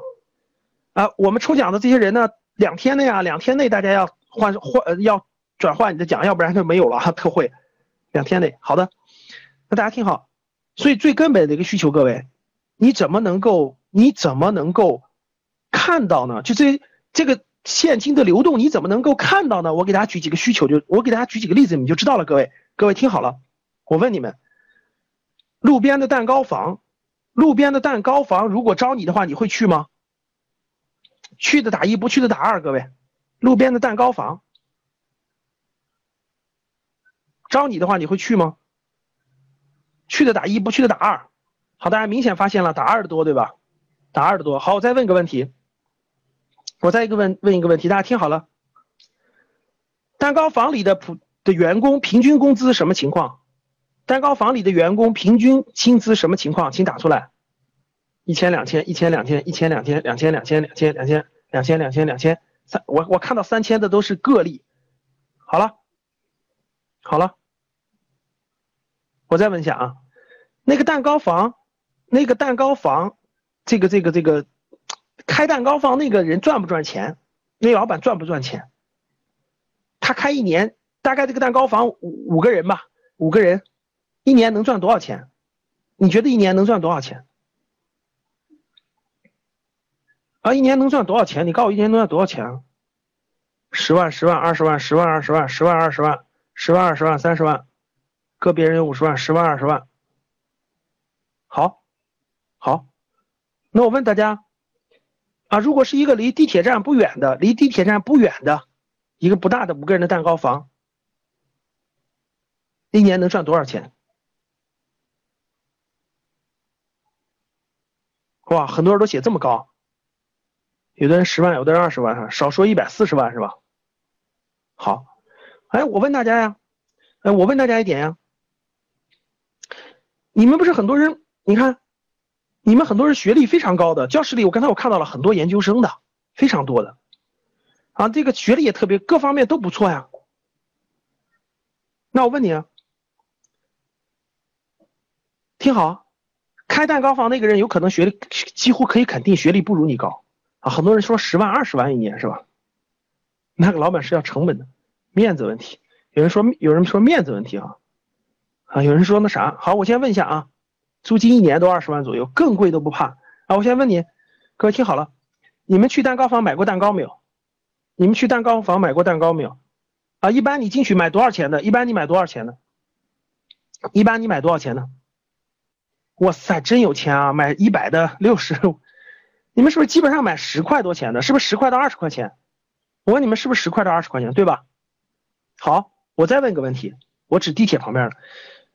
啊！我们抽奖的这些人呢，两天内啊，两天内大家要换换要转换你的奖，要不然就没有了哈 [LAUGHS] 特惠。两天内，好的，那大家听好。所以最根本的一个需求，各位，你怎么能够你怎么能够看到呢？就这这个现金的流动，你怎么能够看到呢？我给大家举几个需求，就我给大家举几个例子，你就知道了。各位，各位听好了，我问你们。路边的蛋糕房，路边的蛋糕房，如果招你的话，你会去吗？去的打一，不去的打二。各位，路边的蛋糕房，招你的话，你会去吗？去的打一，不去的打二。好，大家明显发现了，打二的多，对吧？打二的多。好，我再问个问题，我再一个问问一个问题，大家听好了，蛋糕房里的普的员工平均工资什么情况？蛋糕房里的员工平均薪资什么情况？请打出来。一千、两千、一千、两千、一千、两千、两千、两千、两千、两千、两千、两千、两千三。我我看到三千的都是个例。好了，好了，我再问一下啊，那个蛋糕房，那个蛋糕房，这个这个这个开蛋糕房那个人赚不赚钱？那老板赚不赚钱？他开一年，大概这个蛋糕房五五个人吧，五个人。一年能赚多少钱？你觉得一年能赚多少钱？啊，一年能赚多少钱？你告诉我一年能赚多少钱啊？十万、十万、二十万、十万、二十万、十万、二十万、十万、二十万、三十万，个别人有五十万、十万、二十万。好，好，那我问大家，啊，如果是一个离地铁站不远的、离地铁站不远的一个不大的五个人的蛋糕房，一年能赚多少钱？哇，很多人都写这么高，有的人十万，有的人二十万，少说一百四十万是吧？好，哎，我问大家呀，哎，我问大家一点呀，你们不是很多人，你看，你们很多人学历非常高的，教室里我刚才我看到了很多研究生的，非常多的，啊，这个学历也特别，各方面都不错呀。那我问你啊，听好。开蛋糕房那个人有可能学历几乎可以肯定学历不如你高啊！很多人说十万二十万一年是吧？那个老板是要成本的，面子问题。有人说有人说面子问题啊啊！有人说那啥好，我先问一下啊，租金一年都二十万左右，更贵都不怕啊！我先问你，各位听好了，你们去蛋糕房买过蛋糕没有？你们去蛋糕房买过蛋糕没有？啊，一般你进去买多少钱的？一般你买多少钱的？一般你买多少钱的？哇塞，真有钱啊！买一百的六十，你们是不是基本上买十块多钱的？是不是十块到二十块钱？我问你们是不是十块到二十块钱，对吧？好，我再问个问题，我指地铁旁边的。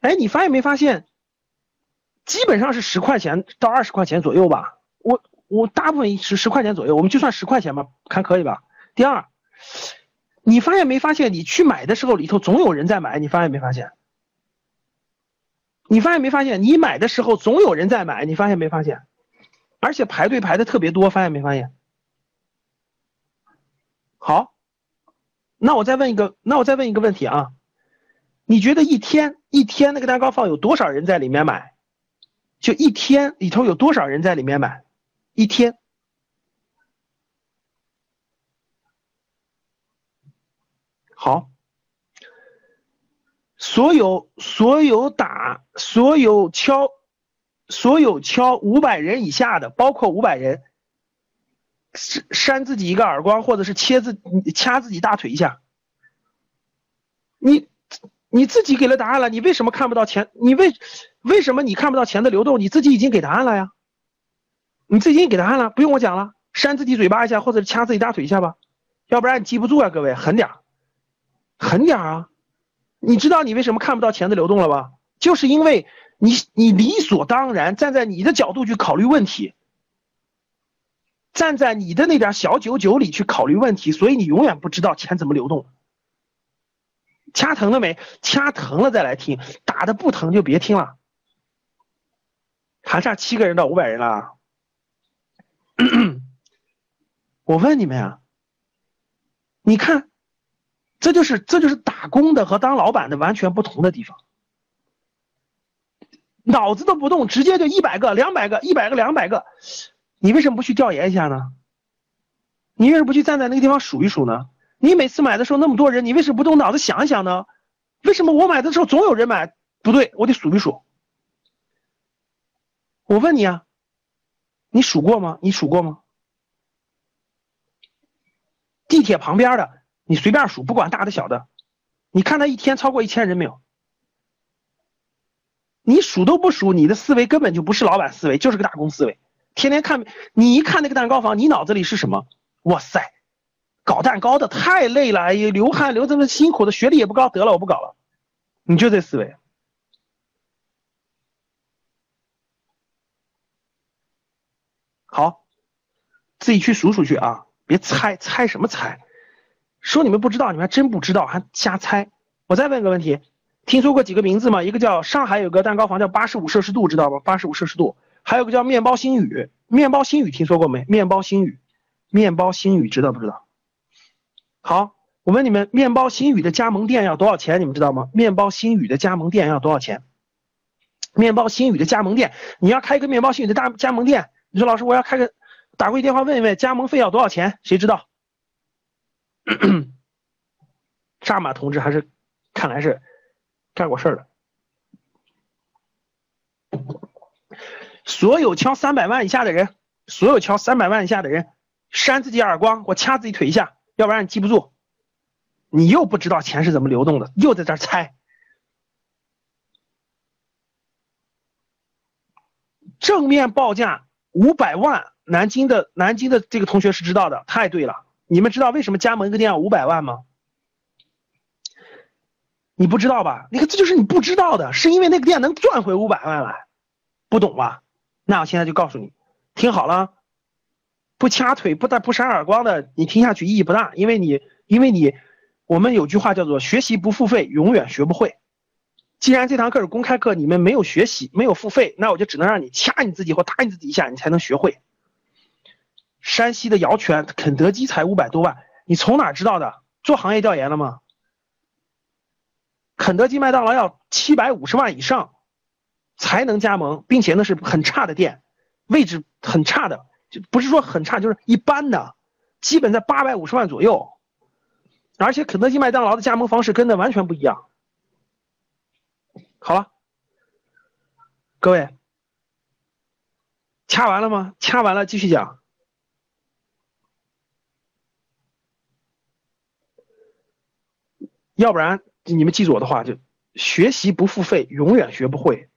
哎，你发现没发现，基本上是十块钱到二十块钱左右吧？我我大部分是十块钱左右，我们就算十块钱吧，看可以吧？第二，你发现没发现，你去买的时候里头总有人在买，你发现没发现？你发现没发现，你买的时候总有人在买，你发现没发现？而且排队排的特别多，发现没发现？好，那我再问一个，那我再问一个问题啊，你觉得一天一天那个蛋糕放有多少人在里面买？就一天里头有多少人在里面买？一天？好，所有所有打所有敲所有敲五百人以下的，包括五百人。扇扇自己一个耳光，或者是切自掐自己大腿一下，你你自己给了答案了，你为什么看不到钱？你为为什么你看不到钱的流动？你自己已经给答案了呀，你自己已经给答案了，不用我讲了，扇自己嘴巴一下，或者掐自己大腿一下吧，要不然你记不住啊，各位，狠点儿狠点儿啊！你知道你为什么看不到钱的流动了吧？就是因为你你理所当然站在你的角度去考虑问题。站在你的那点小九九里去考虑问题，所以你永远不知道钱怎么流动。掐疼了没？掐疼了再来听，打的不疼就别听了。还差七个人到五百人了。[CLEARS THROAT] 我问你们呀，你看，这就是这就是打工的和当老板的完全不同的地方。脑子都不动，直接就一百个、两百个、一百个、两百个。你为什么不去调研一下呢？你为什么不去站在那个地方数一数呢？你每次买的时候那么多人，你为什么不动脑子想一想呢？为什么我买的时候总有人买？不对，我得数一数。我问你啊，你数过吗？你数过吗？地铁旁边的，你随便数，不管大的小的，你看他一天超过一千人没有？你数都不数，你的思维根本就不是老板思维，就是个打工思维。天天看，你一看那个蛋糕房，你脑子里是什么？哇塞，搞蛋糕的太累了，哎呀，流汗流这么辛苦的，学历也不高，得了，我不搞了。你就这思维。好，自己去数数去啊，别猜，猜什么猜？说你们不知道，你们还真不知道，还瞎猜。我再问个问题，听说过几个名字吗？一个叫上海有个蛋糕房叫八十五摄氏度，知道吗？八十五摄氏度。还有个叫面包星宇，面包星宇听说过没？面包星宇，面包星宇知道不知道？好，我问你们，面包新宇的加盟店要多少钱？你们知道吗？面包新宇的加盟店要多少钱？面包新宇的加盟店，你要开一个面包新宇的大加盟店，你说老师我要开个，打过去电话问一问，加盟费要多少钱？谁知道？[COUGHS] 扎马同志还是，看来是干过事儿的。所有敲三百万以下的人，所有敲三百万以下的人，扇自己耳光，我掐自己腿一下，要不然你记不住，你又不知道钱是怎么流动的，又在这猜。正面报价五百万，南京的南京的这个同学是知道的，太对了。你们知道为什么加盟一个店要五百万吗？你不知道吧？你看这就是你不知道的，是因为那个店能赚回五百万来，不懂吧？那我现在就告诉你，听好了，不掐腿、不打、不扇耳光的，你听下去意义不大，因为你，因为你，我们有句话叫做“学习不付费，永远学不会”。既然这堂课是公开课，你们没有学习，没有付费，那我就只能让你掐你自己或打你自己一下，你才能学会。山西的姚泉，肯德基才五百多万，你从哪知道的？做行业调研了吗？肯德基、麦当劳要七百五十万以上。才能加盟，并且那是很差的店，位置很差的，就不是说很差，就是一般的，基本在八百五十万左右。而且肯德基、麦当劳的加盟方式跟那完全不一样。好了，各位，掐完了吗？掐完了，继续讲。要不然你们记住我的话，就学习不付费，永远学不会。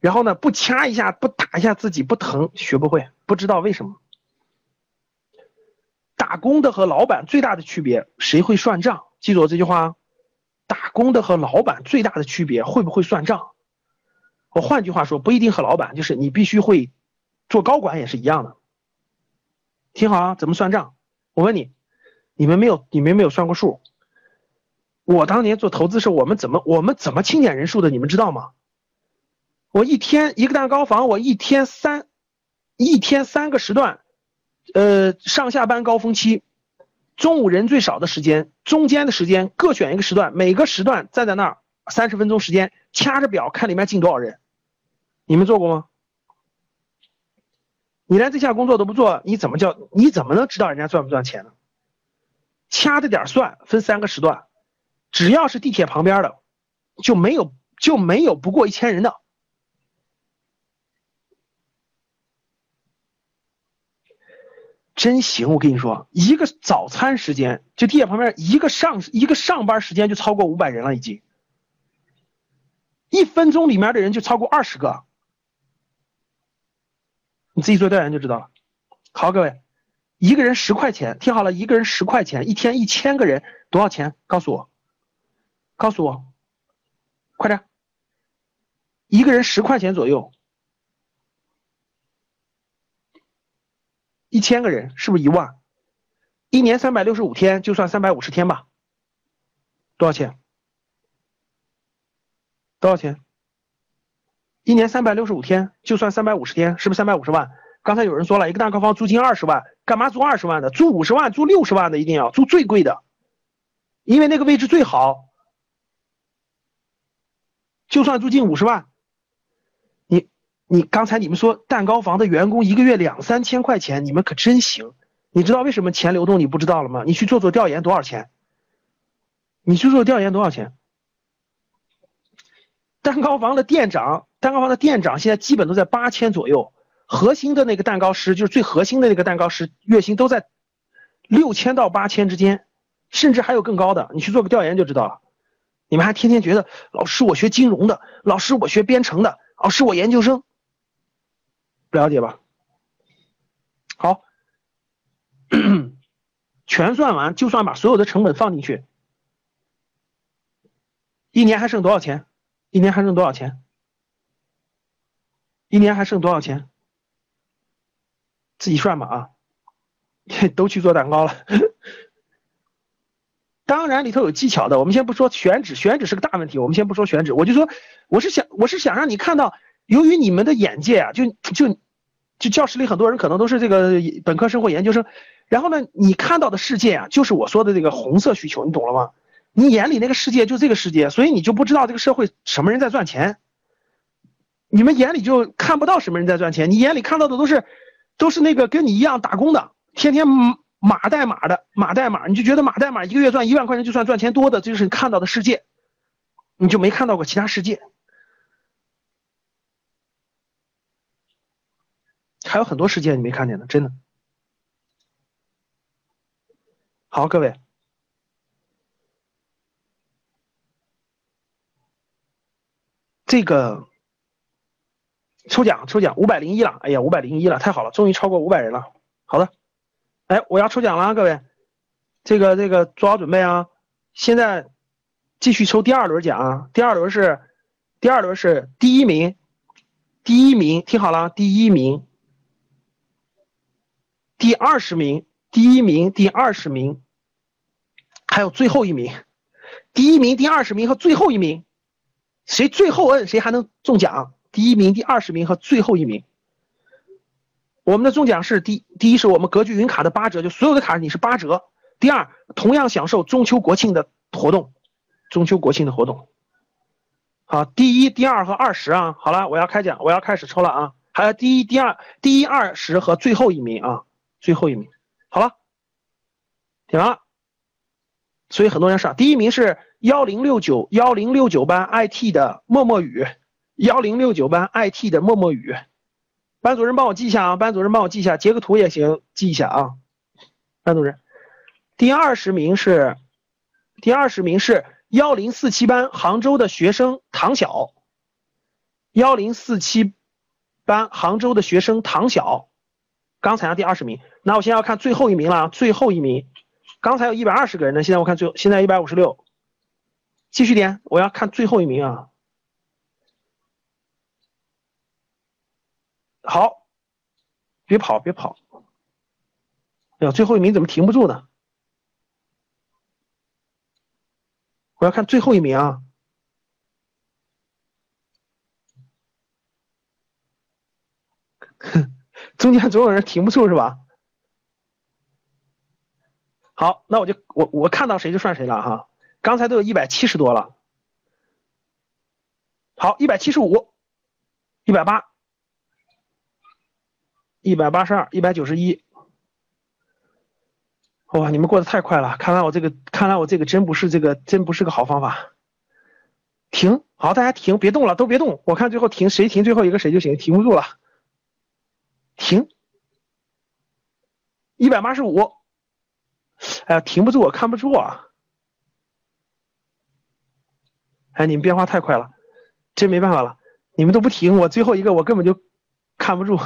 然后呢，不掐一下，不打一下自己不疼，学不会，不知道为什么。打工的和老板最大的区别，谁会算账？记住我这句话，打工的和老板最大的区别，会不会算账？我换句话说，不一定和老板，就是你必须会做高管也是一样的。听好啊，怎么算账？我问你，你们没有，你们没有算过数？我当年做投资时，我们怎么，我们怎么清点人数的？你们知道吗？我一天一个蛋糕房，我一天三，一天三个时段，呃，上下班高峰期，中午人最少的时间，中间的时间各选一个时段，每个时段站在那儿三十分钟时间，掐着表看里面进多少人。你们做过吗？你连这项工作都不做，你怎么叫？你怎么能知道人家赚不赚钱呢？掐着点算，分三个时段，只要是地铁旁边的，就没有就没有不过一千人的。真行，我跟你说，一个早餐时间，就地铁旁边一个上一个上班时间就超过五百人了，已经，一分钟里面的人就超过二十个，你自己做调研就知道了。好，各位，一个人十块钱，听好了，一个人十块钱，一天一千个人多少钱？告诉我，告诉我，快点，一个人十块钱左右。一千个人是不是一万？一年三百六十五天，就算三百五十天吧。多少钱？多少钱？一年三百六十五天，就算三百五十天，是不是三百五十万？刚才有人说了一个蛋糕房租金二十万，干嘛租二十万的？租五十万、租六十万的一定要租最贵的，因为那个位置最好。就算租金五十万。你刚才你们说蛋糕房的员工一个月两三千块钱，你们可真行。你知道为什么钱流动你不知道了吗？你去做做调研多少钱？你去做调研多少钱？蛋糕房的店长，蛋糕房的店长现在基本都在八千左右，核心的那个蛋糕师就是最核心的那个蛋糕师，月薪都在六千到八千之间，甚至还有更高的。你去做个调研就知道了。你们还天天觉得老师我学金融的，老师我学编程的，老师我研究生。不了解吧？好，全算完，就算把所有的成本放进去，一年还剩多少钱？一年还剩多少钱？一年还剩多少钱？自己算吧啊！都去做蛋糕了，当然里头有技巧的。我们先不说选址，选址是个大问题，我们先不说选址。我就说，我是想，我是想让你看到。由于你们的眼界啊，就就就教室里很多人可能都是这个本科生或研究生，然后呢，你看到的世界啊，就是我说的这个红色需求，你懂了吗？你眼里那个世界就这个世界，所以你就不知道这个社会什么人在赚钱，你们眼里就看不到什么人在赚钱，你眼里看到的都是都是那个跟你一样打工的，天天码代码的码代码，你就觉得码代码一个月赚一万块钱就算赚钱多的，这就是你看到的世界，你就没看到过其他世界。还有很多事件你没看见呢，真的。好，各位，这个抽奖抽奖五百零一了，哎呀，五百零一了，太好了，终于超过五百人了。好的，哎，我要抽奖了，各位，这个这个做好准备啊！现在继续抽第二轮奖啊，第二轮是第二轮是第一名，第一名听好了，第一名。第二十名，第一名，第二十名，还有最后一名，第一名、第二十名和最后一名，谁最后摁谁还能中奖。第一名、第二十名和最后一名，我们的中奖是第第一是我们格局云卡的八折，就所有的卡你是八折。第二，同样享受中秋国庆的活动，中秋国庆的活动。好，第一、第二和二十啊，好了，我要开奖，我要开始抽了啊，还有第一、第二、第一、二十和最后一名啊。最后一名，好了，点完了。所以很多人上，第一名是幺零六九幺零六九班 IT 的默默雨，幺零六九班 IT 的默默雨。班主任帮我记一下啊，班主任帮我记一下，截个图也行，记一下啊。班主任，第二十名是，第二十名是幺零四七班杭州的学生唐晓，幺零四七班杭州的学生唐晓。刚才第二十名，那我现在要看最后一名了。最后一名，刚才有一百二十个人呢，现在我看最后，现在一百五十六。继续点，我要看最后一名啊。好，别跑，别跑。哎呀，最后一名怎么停不住呢？我要看最后一名啊。哼。[LAUGHS] 中间总有人停不住是吧？好，那我就我我看到谁就算谁了哈。刚才都有一百七十多了，好，一百七十五，一百八，一百八十二，一百九十一。哇，你们过得太快了！看来我这个，看来我这个真不是这个，真不是个好方法。停，好，大家停，别动了，都别动。我看最后停，谁停最后一个谁就行，停不住了。停，一百八十五。哎呀，停不住，我看不住啊！哎，你们变化太快了，真没办法了，你们都不停，我最后一个我根本就看不住。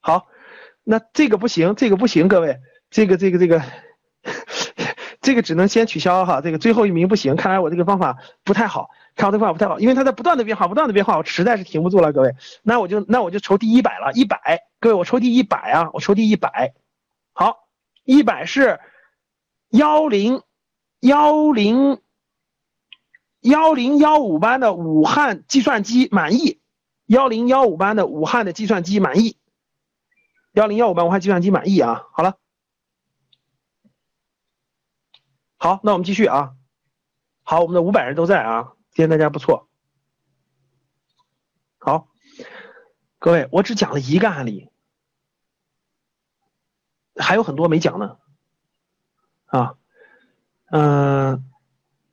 好。那这个不行，这个不行，各位，这个这个这个，[LAUGHS] 这个只能先取消哈。这个最后一名不行，看来我这个方法不太好，看我这方法不太好，因为它在不断的变化，不断的变化，我实在是停不住了，各位。那我就那我就抽第一百了，一百，各位，我抽第一百啊，我抽第一百。好，一百是幺零幺零幺零幺五班的武汉计算机满意，幺零幺五班的武汉的计算机满意。幺零幺五班武汉计算机满意啊！好了，好，那我们继续啊。好，我们的五百人都在啊，今天大家不错。好，各位，我只讲了一个案例，还有很多没讲呢。啊，嗯，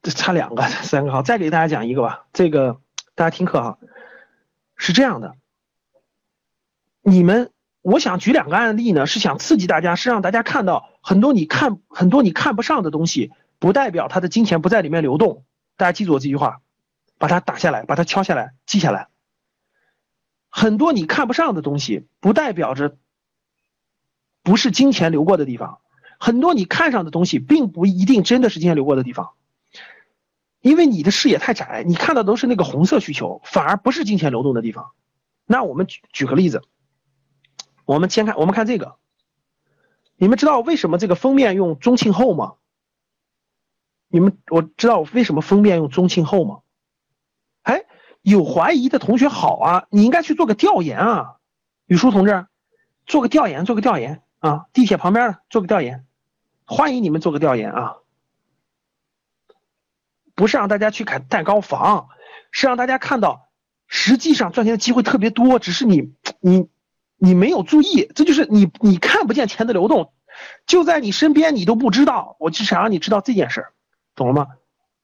这差两个、三个，好，再给大家讲一个吧。这个大家听课哈，是这样的，你们。我想举两个案例呢，是想刺激大家，是让大家看到很多你看很多你看不上的东西，不代表他的金钱不在里面流动。大家记住我这句话，把它打下来，把它敲下来，记下来。很多你看不上的东西，不代表着不是金钱流过的地方。很多你看上的东西，并不一定真的是金钱流过的地方，因为你的视野太窄，你看到都是那个红色需求，反而不是金钱流动的地方。那我们举举个例子。我们先看，我们看这个，你们知道为什么这个封面用中庆后吗？你们我知道为什么封面用中庆后吗？有怀疑的同学好啊，你应该去做个调研啊，雨舒同志，做个调研，做个调研啊，地铁旁边的做个调研，欢迎你们做个调研啊，不是让大家去看蛋糕房，是让大家看到实际上赚钱的机会特别多，只是你你。你没有注意，这就是你你看不见钱的流动，就在你身边，你都不知道。我就想让你知道这件事儿，懂了吗？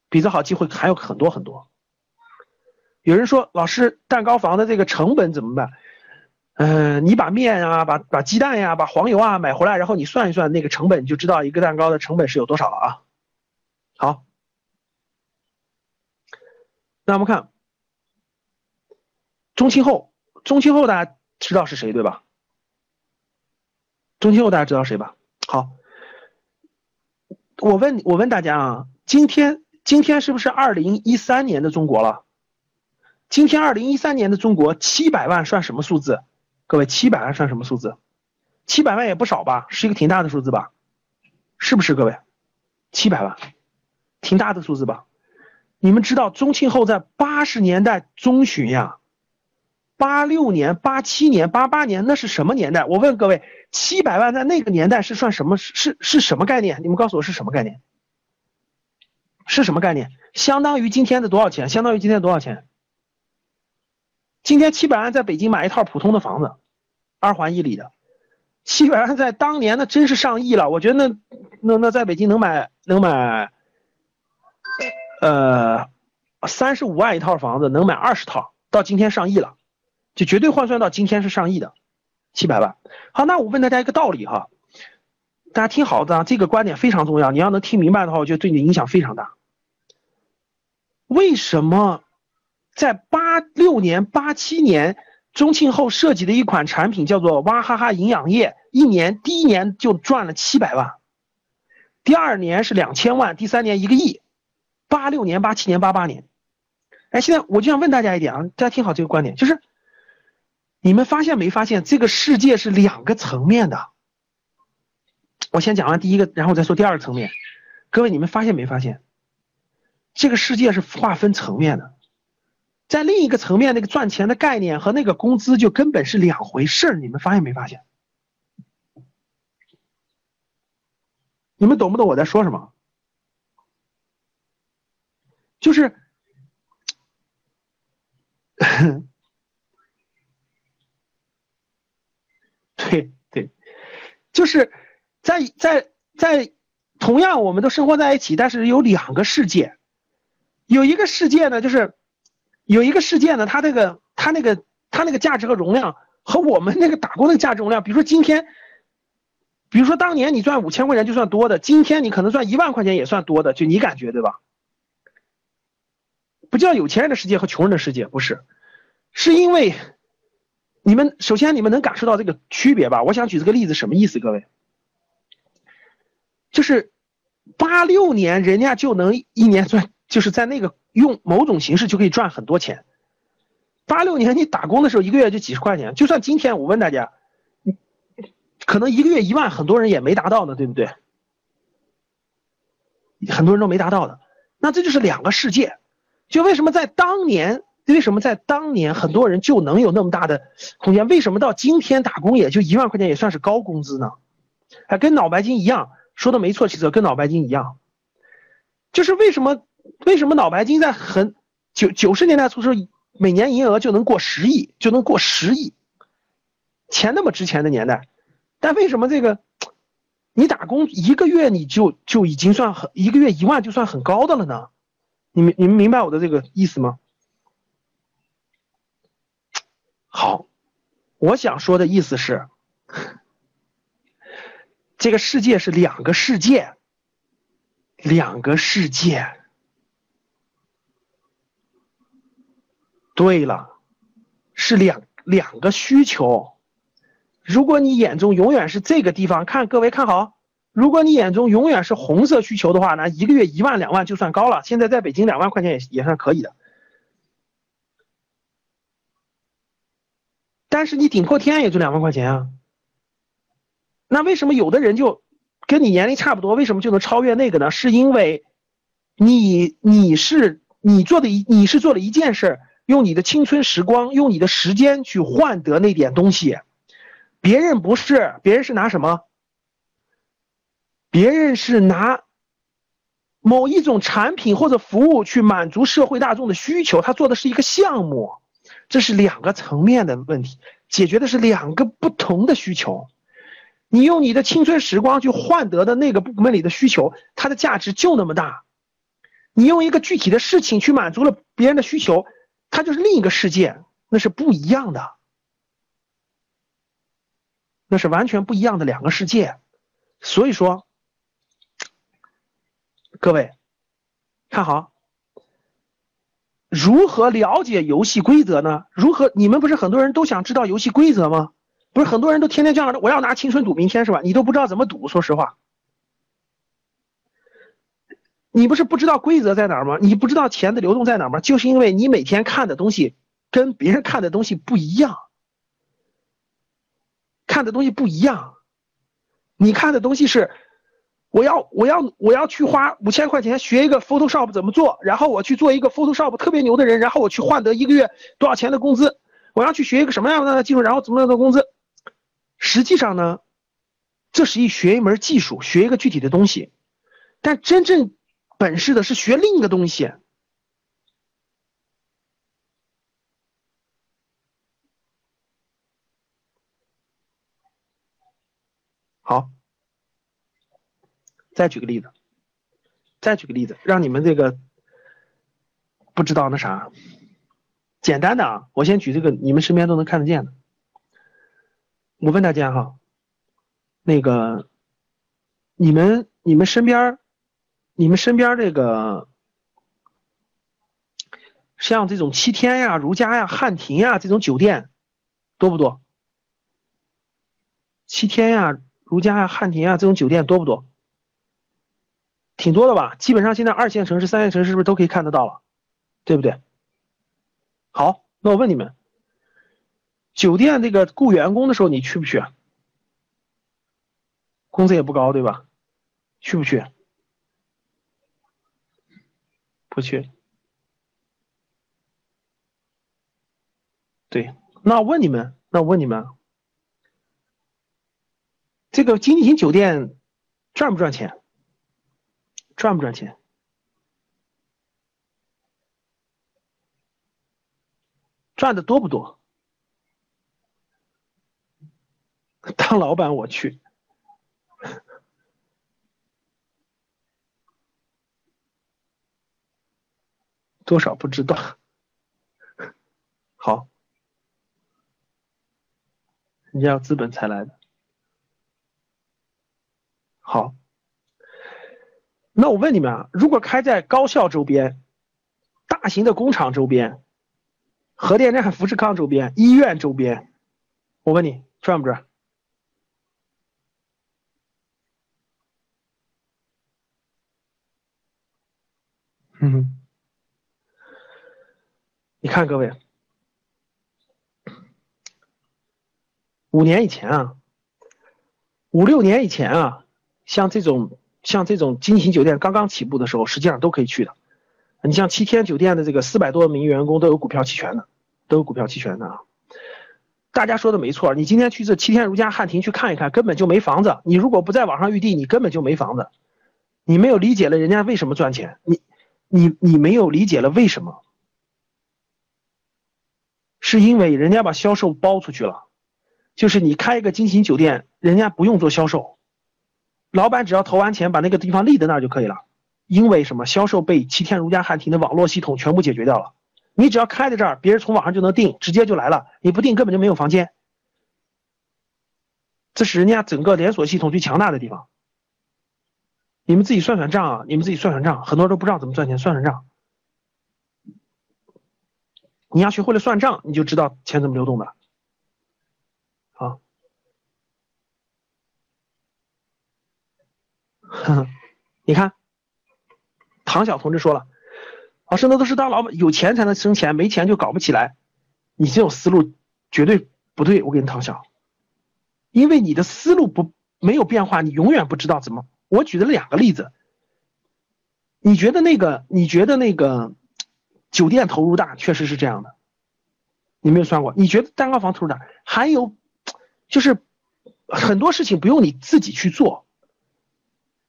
比这好机会还有很多很多。有人说，老师，蛋糕房的这个成本怎么办？嗯，你把面啊，把把鸡蛋呀，把黄油啊买回来，然后你算一算那个成本，你就知道一个蛋糕的成本是有多少了啊。好，那我们看中期后，中期后大家。知道是谁对吧？中庆后大家知道谁吧？好，我问我问大家啊，今天今天是不是二零一三年的中国了？今天二零一三年的中国七百万算什么数字？各位，七百万算什么数字？七百万也不少吧，是一个挺大的数字吧？是不是各位？七百万，挺大的数字吧？你们知道中庆后在八十年代中旬呀？八六年、八七年、八八年，那是什么年代？我问各位，七百万在那个年代是算什么？是是什么概念？你们告诉我是什么概念？是什么概念？相当于今天的多少钱？相当于今天的多少钱？今天七百万在北京买一套普通的房子，二环以里的，七百万在当年那真是上亿了。我觉得那那那在北京能买能买，呃，三十五万一套房子能买二十套，到今天上亿了。就绝对换算到今天是上亿的，七百万。好，那我问大家一个道理哈，大家听好的，这个观点非常重要。你要能听明白的话，我觉得对你影响非常大。为什么在八六年、八七年中庆后设计的一款产品叫做娃哈哈营养液，一年第一年就赚了七百万，第二年是两千万，第三年一个亿。八六年、八七年、八八年，哎，现在我就想问大家一点啊，大家听好这个观点，就是。你们发现没发现，这个世界是两个层面的？我先讲完第一个，然后再说第二个层面。各位，你们发现没发现，这个世界是划分层面的？在另一个层面，那个赚钱的概念和那个工资就根本是两回事儿。你们发现没发现？你们懂不懂我在说什么？就是，[LAUGHS] 对对，就是在在在同样我们都生活在一起，但是有两个世界，有一个世界呢，就是有一个世界呢，它那个它那个它那个价值和容量和我们那个打工的价值容量，比如说今天。比如说当年你赚五千块钱就算多的，今天你可能赚一万块钱也算多的，就你感觉对吧？不叫有钱人的世界和穷人的世界，不是，是因为你们首先你们能感受到这个区别吧？我想举这个例子什么意思？各位，就是八六年人家就能一年赚，就是在那个用某种形式就可以赚很多钱。八六年你打工的时候一个月就几十块钱，就算今天我问大家。可能一个月一万，很多人也没达到呢，对不对？很多人都没达到的，那这就是两个世界。就为什么在当年，为什么在当年很多人就能有那么大的空间？为什么到今天打工也就一万块钱也算是高工资呢？还跟脑白金一样，说的没错，其实跟脑白金一样，就是为什么？为什么脑白金在很九九十年代初时候，每年营业额就能过十亿，就能过十亿，钱那么值钱的年代？但为什么这个，你打工一个月你就就已经算很一个月一万就算很高的了呢？你们你们明白我的这个意思吗？好，我想说的意思是，这个世界是两个世界，两个世界。对了，是两两个需求。如果你眼中永远是这个地方，看各位看好。如果你眼中永远是红色需求的话，那一个月一万两万就算高了。现在在北京两万块钱也也算可以的。但是你顶破天也就两万块钱啊。那为什么有的人就跟你年龄差不多，为什么就能超越那个呢？是因为你你是你做的一你是做了一件事，用你的青春时光，用你的时间去换得那点东西。别人不是，别人是拿什么？别人是拿某一种产品或者服务去满足社会大众的需求，他做的是一个项目，这是两个层面的问题，解决的是两个不同的需求。你用你的青春时光去换得的那个部门里的需求，它的价值就那么大。你用一个具体的事情去满足了别人的需求，它就是另一个世界，那是不一样的。那是完全不一样的两个世界，所以说，各位看好，如何了解游戏规则呢？如何？你们不是很多人都想知道游戏规则吗？不是很多人都天天这样，我要拿青春赌明天是吧？你都不知道怎么赌，说实话，你不是不知道规则在哪儿吗？你不知道钱的流动在哪儿吗？就是因为你每天看的东西跟别人看的东西不一样。看的东西不一样，你看的东西是，我要我要我要去花五千块钱学一个 Photoshop 怎么做，然后我去做一个 Photoshop 特别牛的人，然后我去换得一个月多少钱的工资，我要去学一个什么样的技术，然后怎么样的工资？实际上呢，这是一学一门技术，学一个具体的东西，但真正本事的是学另一个东西。好，再举个例子，再举个例子，让你们这个不知道那啥，简单的啊，我先举这个你们身边都能看得见的。我问大家哈，那个你们你们身边你们身边这个像这种七天呀、如家呀、汉庭呀这种酒店多不多？七天呀。如家呀、汉庭呀这种酒店多不多？挺多的吧？基本上现在二线城市、三线城市是不是都可以看得到了？对不对？好，那我问你们，酒店这个雇员工的时候，你去不去？工资也不高，对吧？去不去？不去。对，那我问你们，那我问你们。这个经济型酒店赚不赚钱？赚不赚钱？赚的多不多？当老板我去，多少不知道。好，人家要资本才来的。好，那我问你们啊，如果开在高校周边、大型的工厂周边、核电站、富士康周边、医院周边，我问你赚不赚？嗯，哼看各位，五年以前啊，五六年以前啊，像这种像这种金星酒店刚刚起步的时候，实际上都可以去的。你像七天酒店的这个四百多名员工都有股票期权的，都有股票期权的啊。大家说的没错，你今天去这七天如家汉庭去看一看，根本就没房子。你如果不在网上预定，你根本就没房子。你没有理解了人家为什么赚钱，你。你你没有理解了为什么？是因为人家把销售包出去了，就是你开一个金星酒店，人家不用做销售，老板只要投完钱把那个地方立在那儿就可以了。因为什么？销售被七天如家汉庭的网络系统全部解决掉了。你只要开在这儿，别人从网上就能订，直接就来了。你不订根本就没有房间。这是人家整个连锁系统最强大的地方。你们自己算算账啊！你们自己算算账，很多人都不知道怎么赚钱，算算账。你要学会了算账，你就知道钱怎么流动的。好，[LAUGHS] 你看，唐晓同志说了，老师那都是当老板有钱才能生钱，没钱就搞不起来。你这种思路绝对不对，我给你唐晓，因为你的思路不没有变化，你永远不知道怎么。我举了两个例子，你觉得那个？你觉得那个酒店投入大，确实是这样的。你没有算过？你觉得蛋糕房投入大？还有就是很多事情不用你自己去做，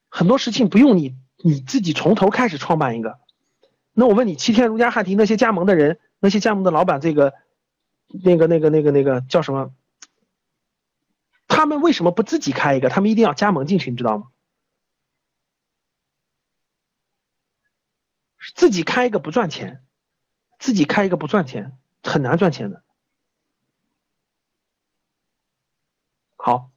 很多事情不用你你自己从头开始创办一个。那我问你，七天如家汉庭那些加盟的人，那些加盟的老板，这个那个那个那个那个叫什么？他们为什么不自己开一个？他们一定要加盟进去，你知道吗？自己开一个不赚钱，自己开一个不赚钱，很难赚钱的。好，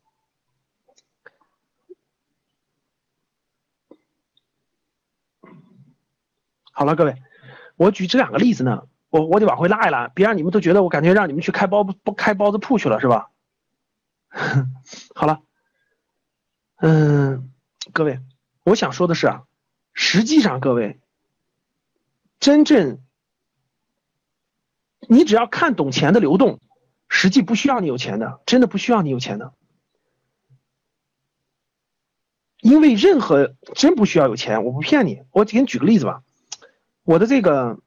好了，各位，我举这两个例子呢，我我得往回拉一拉，别让你们都觉得我感觉让你们去开包不开包子铺去了，是吧？[LAUGHS] 好了，嗯，各位，我想说的是啊，实际上各位。真正，你只要看懂钱的流动，实际不需要你有钱的，真的不需要你有钱的，因为任何真不需要有钱，我不骗你，我给你举个例子吧，我的这个，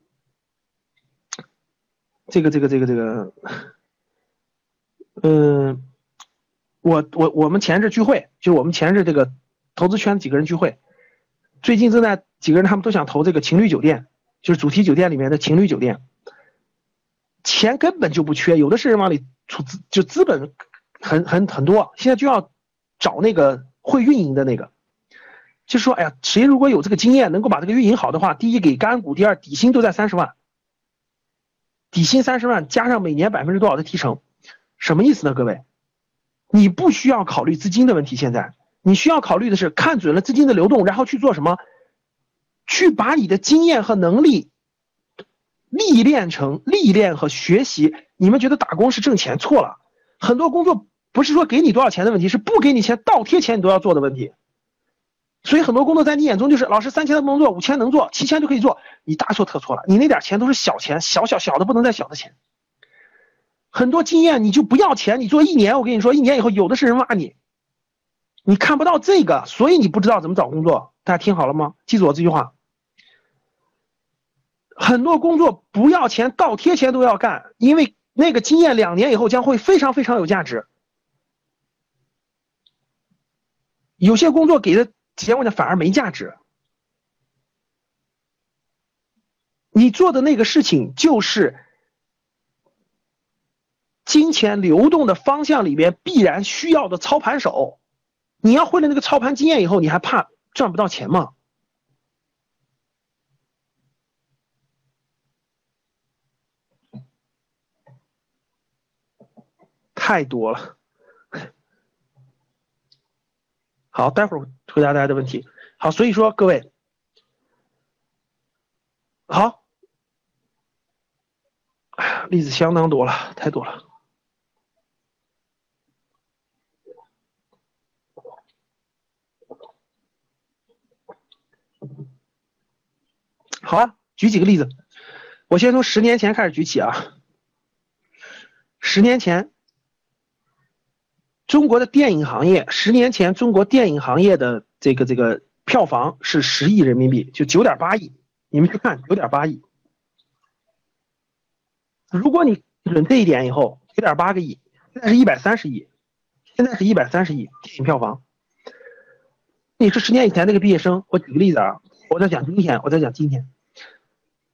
这个这个这个这个，嗯，我我我们前日聚会，就我们前日这个投资圈几个人聚会，最近正在几个人他们都想投这个情侣酒店。就是主题酒店里面的情侣酒店，钱根本就不缺，有的是人往里出资，就资本很很很多。现在就要找那个会运营的那个，就说，哎呀，谁如果有这个经验，能够把这个运营好的话，第一给干股，第二底薪都在三十万，底薪三十万加上每年百分之多少的提成，什么意思呢？各位，你不需要考虑资金的问题，现在你需要考虑的是看准了资金的流动，然后去做什么？去把你的经验和能力历练成历练和学习。你们觉得打工是挣钱？错了，很多工作不是说给你多少钱的问题，是不给你钱倒贴钱你都要做的问题。所以很多工作在你眼中就是老师三千都不能做，五千能做，七千就可以做。你大错特错了，你那点钱都是小钱，小小小的不能再小的钱。很多经验你就不要钱，你做一年，我跟你说，一年以后有的是人挖你。你看不到这个，所以你不知道怎么找工作。大家听好了吗？记住我这句话。很多工作不要钱，倒贴钱都要干，因为那个经验两年以后将会非常非常有价值。有些工作给的钱，我讲反而没价值。你做的那个事情就是金钱流动的方向里边必然需要的操盘手，你要会了那个操盘经验以后，你还怕赚不到钱吗？太多了。[LAUGHS] 好，待会儿回答大家的问题。好，所以说各位，好，例子相当多了，太多了。好啊，举几个例子，我先从十年前开始举起啊。十年前，中国的电影行业，十年前中国电影行业的这个这个票房是十亿人民币，就九点八亿。你们去看，九点八亿。如果你准这一点以后，九点八个亿，现在是一百三十亿，现在是一百三十亿电影票房。你是十年以前那个毕业生，我举个例子啊。我在讲今天，我在讲今天。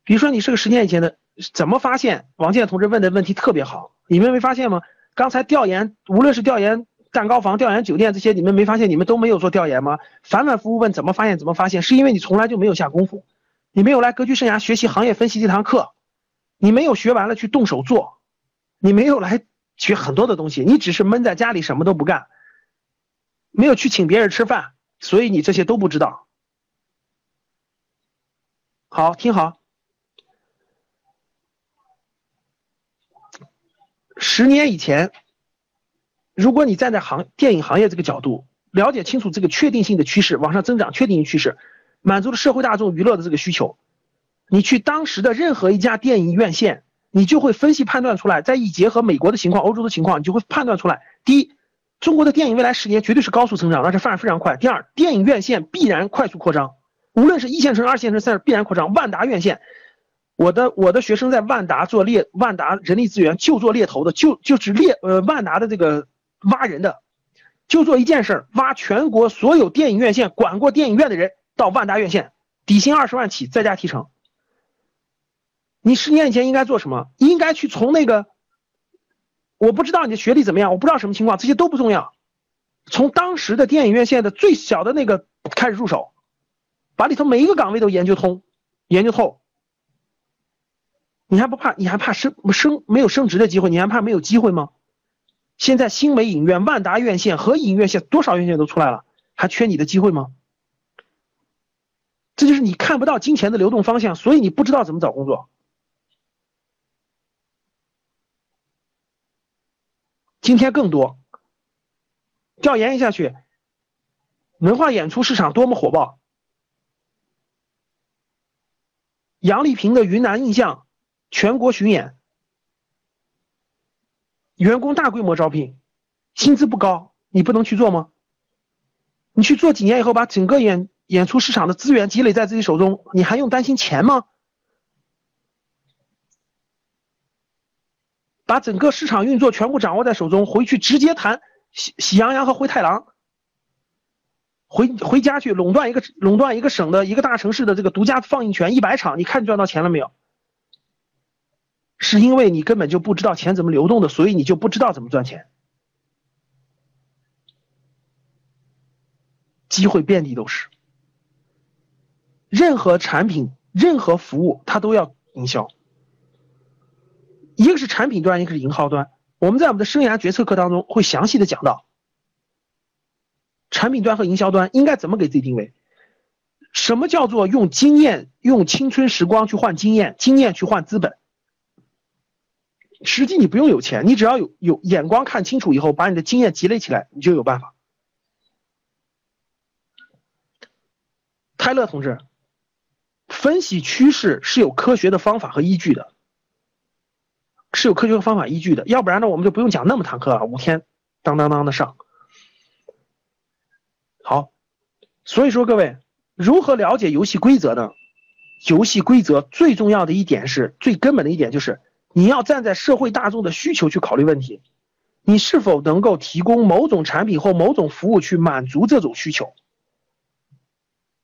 比如说，你是个十年以前的，怎么发现？王健同志问的问题特别好，你们没发现吗？刚才调研，无论是调研蛋糕房、调研酒店这些，你们没发现？你们都没有做调研吗？反反复复问怎么发现？怎么发现？是因为你从来就没有下功夫，你没有来格局生涯学习行业分析这堂课，你没有学完了去动手做，你没有来学很多的东西，你只是闷在家里什么都不干，没有去请别人吃饭，所以你这些都不知道。好，听好。十年以前，如果你站在行电影行业这个角度，了解清楚这个确定性的趋势，往上增长确定性趋势，满足了社会大众娱乐的这个需求，你去当时的任何一家电影院线，你就会分析判断出来，再一结合美国的情况、欧洲的情况，你就会判断出来：第一，中国的电影未来十年绝对是高速增长，而且发展非常快；第二，电影院线必然快速扩张。无论是一线城市、二线城市，必然扩张。万达院线，我的我的学生在万达做猎，万达人力资源就做猎头的，就就是猎呃万达的这个挖人的，就做一件事儿，挖全国所有电影院线管过电影院的人到万达院线，底薪二十万起，再加提成。你十年以前应该做什么？应该去从那个，我不知道你的学历怎么样，我不知道什么情况，这些都不重要，从当时的电影院线的最小的那个开始入手。把里头每一个岗位都研究通、研究透，你还不怕？你还怕升升没有升职的机会？你还怕没有机会吗？现在新美影院、万达院线和影院线多少院线都出来了，还缺你的机会吗？这就是你看不到金钱的流动方向，所以你不知道怎么找工作。今天更多，调研一下去，文化演出市场多么火爆。杨丽萍的云南印象全国巡演，员工大规模招聘，薪资不高，你不能去做吗？你去做几年以后，把整个演演出市场的资源积累在自己手中，你还用担心钱吗？把整个市场运作全部掌握在手中，回去直接谈喜喜羊羊和灰太狼。回回家去垄断一个垄断一个省的一个大城市的这个独家放映权一百场，你看赚到钱了没有？是因为你根本就不知道钱怎么流动的，所以你就不知道怎么赚钱。机会遍地都是，任何产品、任何服务，它都要营销。一个是产品端，一个是营销端。我们在我们的生涯决策课当中会详细的讲到。产品端和营销端应该怎么给自己定位？什么叫做用经验、用青春时光去换经验，经验去换资本？实际你不用有钱，你只要有有眼光看清楚以后，把你的经验积累起来，你就有办法。泰勒同志，分析趋势是有科学的方法和依据的，是有科学的方法依据的，要不然呢，我们就不用讲那么堂课了，五天当当当的上。好，所以说各位，如何了解游戏规则呢？游戏规则最重要的一点是最根本的一点就是，你要站在社会大众的需求去考虑问题，你是否能够提供某种产品或某种服务去满足这种需求？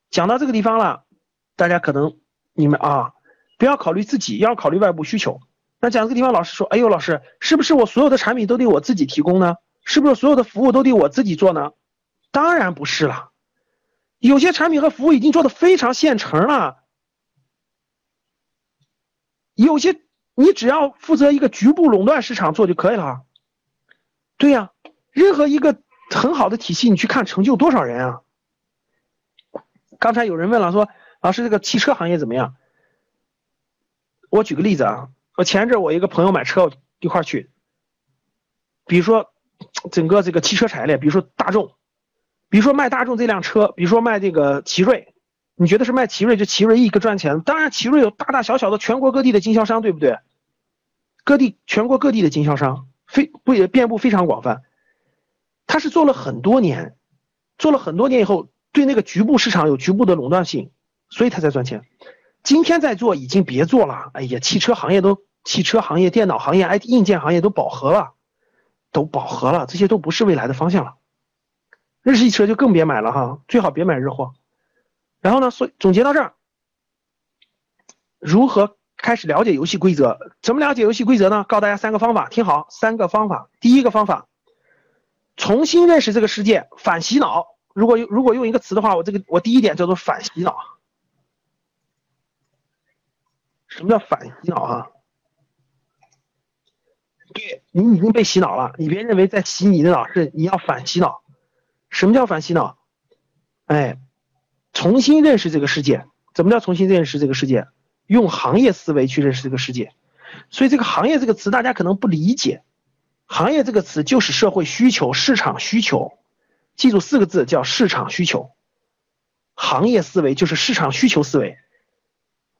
讲到这个地方了，大家可能你们啊，不要考虑自己，要考虑外部需求。那讲这个地方，老师说，哎呦，老师，是不是我所有的产品都得我自己提供呢？是不是所有的服务都得我自己做呢？当然不是了，有些产品和服务已经做的非常现成了，有些你只要负责一个局部垄断市场做就可以了。对呀，任何一个很好的体系，你去看成就多少人啊？刚才有人问了，说老师这个汽车行业怎么样？我举个例子啊，我前一阵我一个朋友买车一块去，比如说整个这个汽车产业链，比如说大众，比如说卖大众这辆车，比如说卖这个奇瑞，你觉得是卖奇瑞就奇瑞一个赚钱？当然奇瑞有大大小小的全国各地的经销商，对不对？各地全国各地的经销商。非不也遍布非常广泛，他是做了很多年，做了很多年以后，对那个局部市场有局部的垄断性，所以他才赚钱。今天在做已经别做了，哎呀，汽车行业都汽车行业、电脑行业、IT 硬件行业都饱和了，都饱和了，这些都不是未来的方向了。日系车就更别买了哈，最好别买日货。然后呢，所以总结到这儿，如何？开始了解游戏规则，怎么了解游戏规则呢？告诉大家三个方法，听好，三个方法。第一个方法，重新认识这个世界，反洗脑。如果用如果用一个词的话，我这个我第一点叫做反洗脑。什么叫反洗脑啊？对你已经被洗脑了，你别认为在洗你的脑，是你要反洗脑。什么叫反洗脑？哎，重新认识这个世界。怎么叫重新认识这个世界？用行业思维去认识这个世界，所以这个行业这个词大家可能不理解。行业这个词就是社会需求、市场需求，记住四个字叫市场需求。行业思维就是市场需求思维，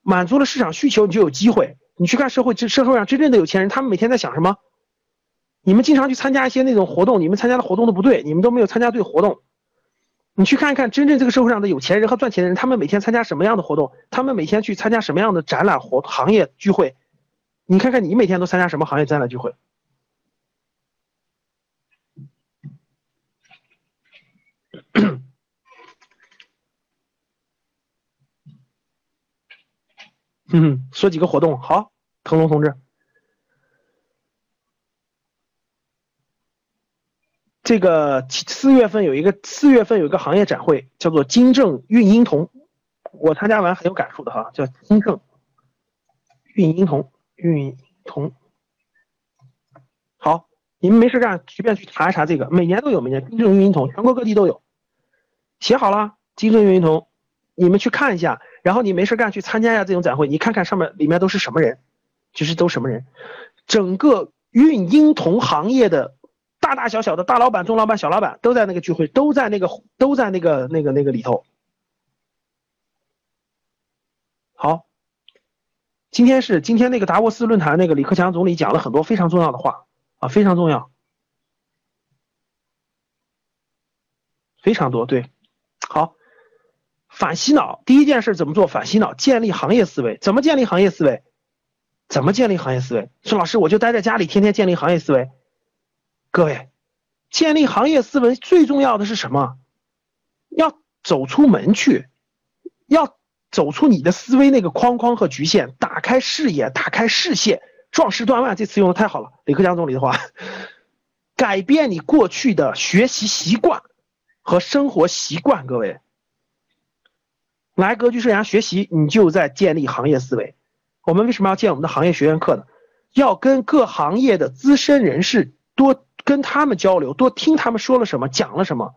满足了市场需求，你就有机会。你去看社会，这社会上真正的有钱人，他们每天在想什么？你们经常去参加一些那种活动，你们参加的活动都不对，你们都没有参加对活动。你去看一看真正这个社会上的有钱人和赚钱的人，他们每天参加什么样的活动？他们每天去参加什么样的展览活行业聚会？你看看你每天都参加什么行业展览聚会？[CLEARS THROAT] 嗯，说几个活动，好，腾龙同志。这个四月份有一个四月份有一个行业展会，叫做金正孕婴童，我参加完很有感触的哈，叫金正孕婴童孕童。好，你们没事干，随便去查一查这个，每年都有，每年金正孕婴童，全国各地都有。写好了，金正孕婴童，你们去看一下，然后你没事干去参加一下这种展会，你看看上面里面都是什么人，就是都什么人，整个孕婴童行业的。大大小小的大老板、中老板、小老板都在那个聚会，都在那个都在那个那个那个里头。好，今天是今天那个达沃斯论坛，那个李克强总理讲了很多非常重要的话啊，非常重要，非常多。对，好，反洗脑，第一件事怎么做？反洗脑，建立行业思维。怎么建立行业思维？怎么建立行业思维？说老师，我就待在家里，天天建立行业思维。各位，建立行业思维最重要的是什么？要走出门去，要走出你的思维那个框框和局限，打开视野，打开视线，壮士断腕。这词用的太好了，李克强总理的话，改变你过去的学习习惯和生活习惯。各位，来格局生涯学习，你就在建立行业思维。我们为什么要建我们的行业学院课呢？要跟各行业的资深人士多。跟他们交流，多听他们说了什么，讲了什么，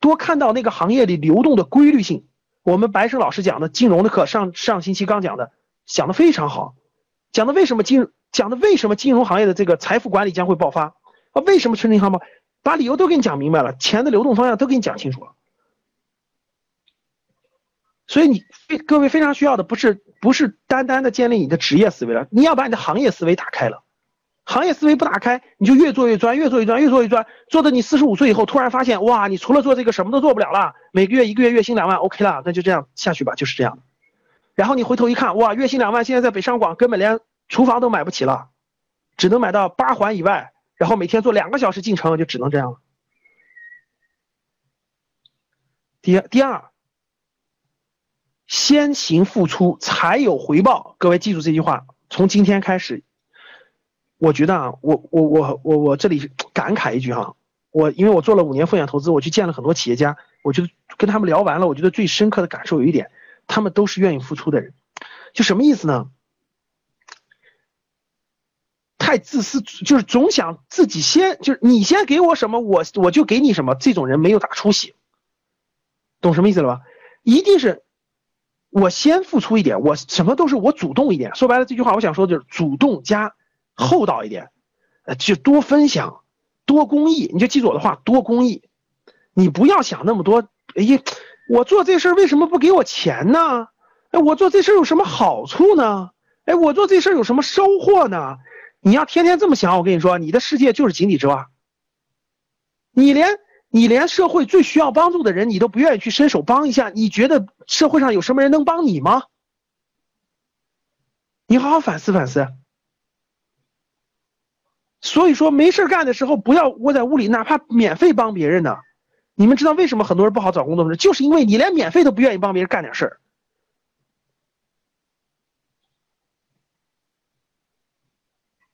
多看到那个行业里流动的规律性。我们白生老师讲的金融的课，上上星期刚讲的，讲的非常好，讲的为什么金，讲的为什么金融行业的这个财富管理将会爆发啊？为什么春银行爆？把理由都给你讲明白了，钱的流动方向都给你讲清楚了。所以你非各位非常需要的不是不是单单的建立你的职业思维了，你要把你的行业思维打开了。行业思维不打开，你就越做越钻，越做越钻，越做越钻，做的你四十五岁以后突然发现，哇，你除了做这个什么都做不了了，每个月一个月月薪两万，OK 了，那就这样下去吧，就是这样。然后你回头一看，哇，月薪两万，现在在北上广根本连厨房都买不起了，只能买到八环以外，然后每天坐两个小时进城，就只能这样了。第第二，先行付出才有回报。各位记住这句话，从今天开始，我觉得啊，我我我我我这里感慨一句哈，我因为我做了五年风险投资，我去见了很多企业家，我觉得跟他们聊完了，我觉得最深刻的感受有一点，他们都是愿意付出的人。就什么意思呢？太自私，就是总想自己先，就是你先给我什么，我我就给你什么。这种人没有大出息，懂什么意思了吧？一定是我先付出一点，我什么都是我主动一点。说白了，这句话我想说的就是主动加厚道一点，呃，就多分享，多公益。你就记住我的话，多公益。你不要想那么多。哎呀，我做这事儿为什么不给我钱呢？哎，我做这事儿有什么好处呢？哎，我做这事儿有什么收获呢？你要天天这么想，我跟你说，你的世界就是井底之蛙。你连你连社会最需要帮助的人，你都不愿意去伸手帮一下，你觉得社会上有什么人能帮你吗？你好好反思反思。所以说，没事干的时候不要窝在屋里，哪怕免费帮别人呢。你们知道为什么很多人不好找工作吗？就是因为你连免费都不愿意帮别人干点事儿。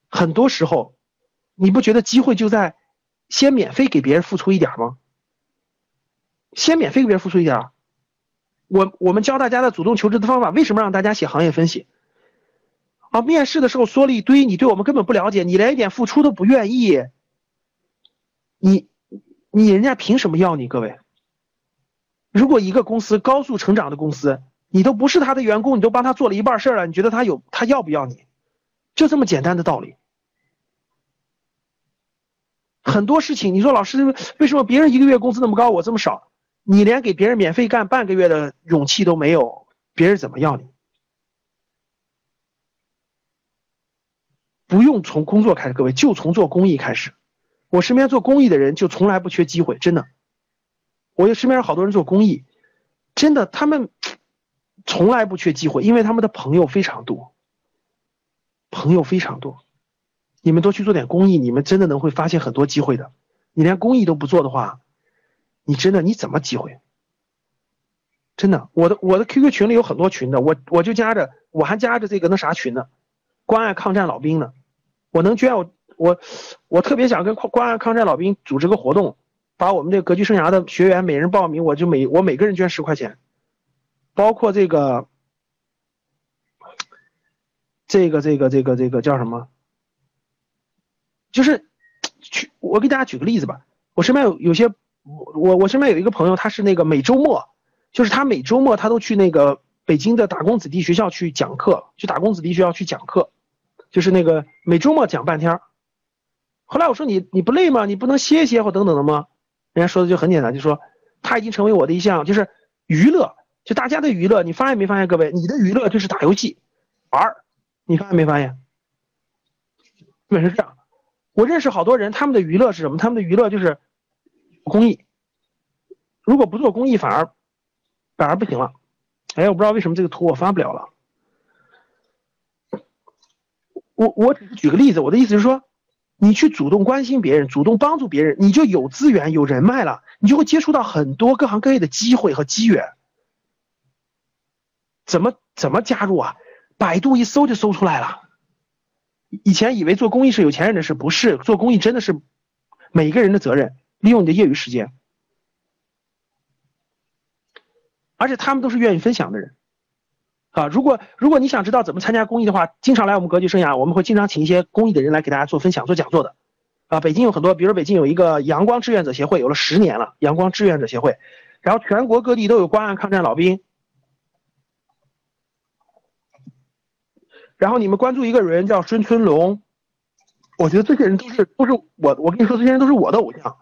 很多时候，你不觉得机会就在先免费给别人付出一点吗？先免费给别人付出一点。我我们教大家的主动求职的方法，为什么让大家写行业分析？啊，面试的时候说了一堆，你对我们根本不了解，你连一点付出都不愿意，你你人家凭什么要你？各位，如果一个公司高速成长的公司，你都不是他的员工，你都帮他做了一半事儿了，你觉得他有他要不要你？就这么简单的道理。很多事情，你说老师为什么别人一个月工资那么高，我这么少？你连给别人免费干半个月的勇气都没有，别人怎么要你？不用从工作开始，各位就从做公益开始。我身边做公益的人就从来不缺机会，真的。我身边有好多人做公益，真的他们从来不缺机会，因为他们的朋友非常多，朋友非常多。你们多去做点公益，你们真的能会发现很多机会的。你连公益都不做的话，你真的你怎么机会？真的，我的我的 QQ 群里有很多群的，我我就加着，我还加着这个那啥群呢，关爱抗战老兵呢。我能捐我我我特别想跟关爱抗战老兵组织个活动，把我们这个格局生涯的学员每人报名，我就每我每个人捐十块钱，包括这个这个这个这个这个叫什么？就是去，我给大家举个例子吧。我身边有有些，我我身边有一个朋友，他是那个每周末，就是他每周末他都去那个北京的打工子弟学校去讲课，去打工子弟学校去讲课，就是那个每周末讲半天。后来我说你你不累吗？你不能歇歇或等等的吗？人家说的就很简单，就说他已经成为我的一项就是娱乐，就大家的娱乐。你发现没发现，各位，你的娱乐就是打游戏玩你发现没发现？基本是这样。我认识好多人，他们的娱乐是什么？他们的娱乐就是公益。如果不做公益，反而反而不行了。哎，我不知道为什么这个图我发不了了。我我只是举个例子，我的意思是说，你去主动关心别人，主动帮助别人，你就有资源、有人脉了，你就会接触到很多各行各业的机会和机缘。怎么怎么加入啊？百度一搜就搜出来了。以前以为做公益是有钱人的事，不是做公益真的是每个人的责任。利用你的业余时间，而且他们都是愿意分享的人啊。如果如果你想知道怎么参加公益的话，经常来我们格局生涯，我们会经常请一些公益的人来给大家做分享、做讲座的啊。北京有很多，比如北京有一个阳光志愿者协会，有了十年了，阳光志愿者协会，然后全国各地都有关爱抗战老兵。然后你们关注一个人叫孙春龙，我觉得这些人都是都是我我跟你说这些人都是我的偶像，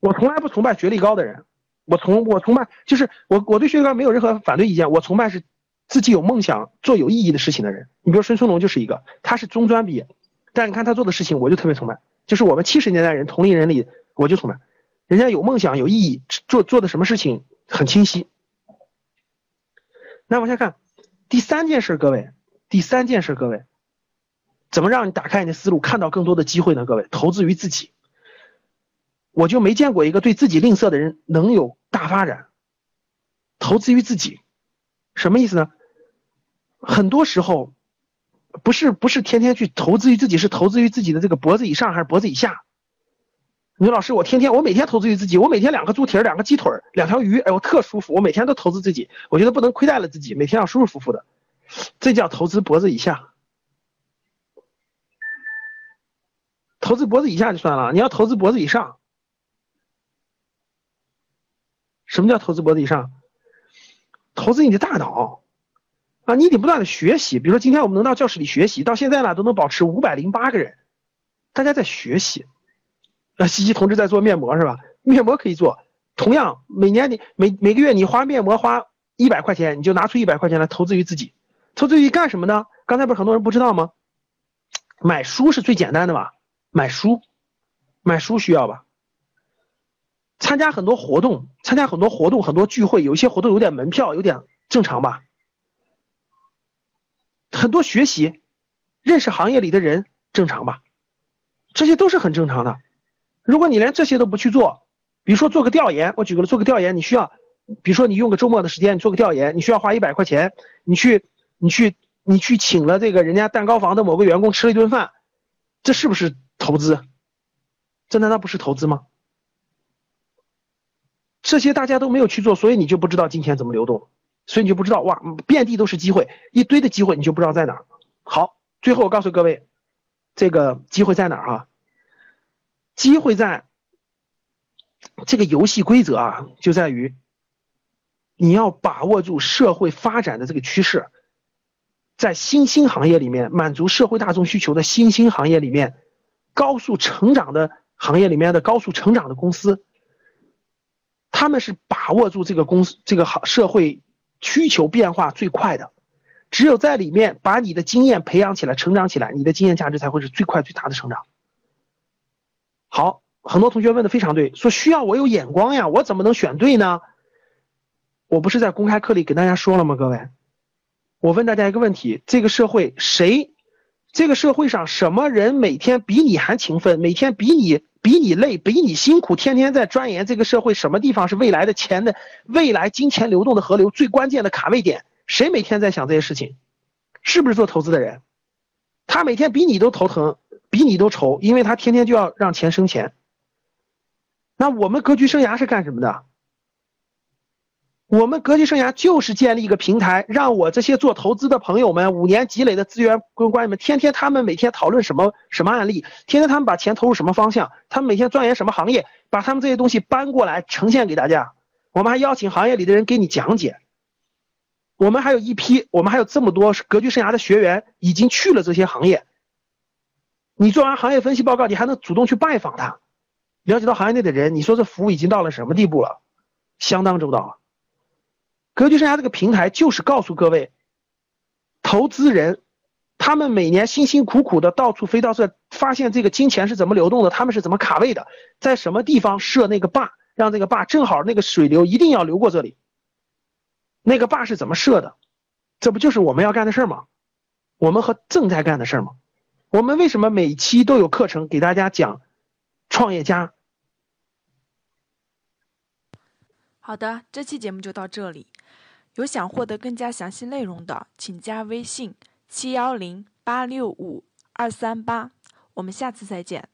我从来不崇拜学历高的人，我崇我崇拜就是我我对学历高没有任何反对意见，我崇拜是自己有梦想做有意义的事情的人。你比如孙春龙就是一个，他是中专毕业，但你看他做的事情我就特别崇拜，就是我们七十年代人同龄人里我就崇拜，人家有梦想有意义，做做的什么事情很清晰。那往下看第三件事，各位。第三件事，各位，怎么让你打开你的思路，看到更多的机会呢？各位，投资于自己，我就没见过一个对自己吝啬的人能有大发展。投资于自己，什么意思呢？很多时候，不是不是天天去投资于自己，是投资于自己的这个脖子以上还是脖子以下？你说老师，我天天我每天投资于自己，我每天两个猪蹄儿、两个鸡腿儿、两条鱼，哎，我特舒服，我每天都投资自己，我觉得不能亏待了自己，每天要舒舒服服的，这叫投资脖子以下。投资脖子以下就算了，你要投资脖子以上。什么叫投资脖子以上？投资你的大脑啊，你得不断的学习。比如说今天我们能到教室里学习，到现在呢都能保持五百零八个人，大家在学习。啊，西西同志在做面膜是吧？面膜可以做，同样每年你每每个月你花面膜花一百块钱，你就拿出一百块钱来投资于自己。投资于干什么呢？刚才不是很多人不知道吗？买书是最简单的吧？买书，买书需要吧？参加很多活动，参加很多活动，很多聚会，有一些活动有点门票，有点正常吧？很多学习，认识行业里的人，正常吧？这些都是很正常的。如果你连这些都不去做，比如说做个调研，我举个做个调研，你需要，比如说你用个周末的时间，你做个调研，你需要花一百块钱，你去，你去，你去请了这个人家蛋糕房的某个员工吃了一顿饭，这是不是？投资，这难道不是投资吗？这些大家都没有去做，所以你就不知道金钱怎么流动，所以你就不知道哇，遍地都是机会，一堆的机会，你就不知道在哪儿。好，最后我告诉各位，这个机会在哪儿啊？机会在这个游戏规则啊，就在于你要把握住社会发展的这个趋势，在新兴行业里面满足社会大众需求的新兴行业里面。高速成长的行业里面的高速成长的公司，他们是把握住这个公司这个行社会需求变化最快的，只有在里面把你的经验培养起来、成长起来，你的经验价值才会是最快最大的成长。好，很多同学问的非常对，说需要我有眼光呀，我怎么能选对呢？我不是在公开课里给大家说了吗？各位，我问大家一个问题：这个社会谁？这个社会上什么人每天比你还勤奋，每天比你比你累，比你辛苦，天天在钻研这个社会什么地方是未来的钱的未来金钱流动的河流最关键的卡位点？谁每天在想这些事情？是不是做投资的人？他每天比你都头疼，比你都愁，因为他天天就要让钱生钱。那我们格局生涯是干什么的？我们格局生涯就是建立一个平台，让我这些做投资的朋友们，五年积累的资源跟关系们，天天他们每天讨论什么什么案例，天天他们把钱投入什么方向，他们每天钻研什么行业，把他们这些东西搬过来呈现给大家。我们还邀请行业里的人给你讲解。我们还有一批，我们还有这么多格局生涯的学员已经去了这些行业。你做完行业分析报告，你还能主动去拜访他，了解到行业内的人，你说这服务已经到了什么地步了？相当周到了。格局生涯这个平台就是告诉各位，投资人，他们每年辛辛苦苦的到处飞到这，发现这个金钱是怎么流动的，他们是怎么卡位的，在什么地方设那个坝，让这个坝正好那个水流一定要流过这里。那个坝是怎么设的？这不就是我们要干的事儿吗？我们和正在干的事儿吗？我们为什么每期都有课程给大家讲创业家？好的，这期节目就到这里。有想获得更加详细内容的，请加微信七幺零八六五二三八，我们下次再见。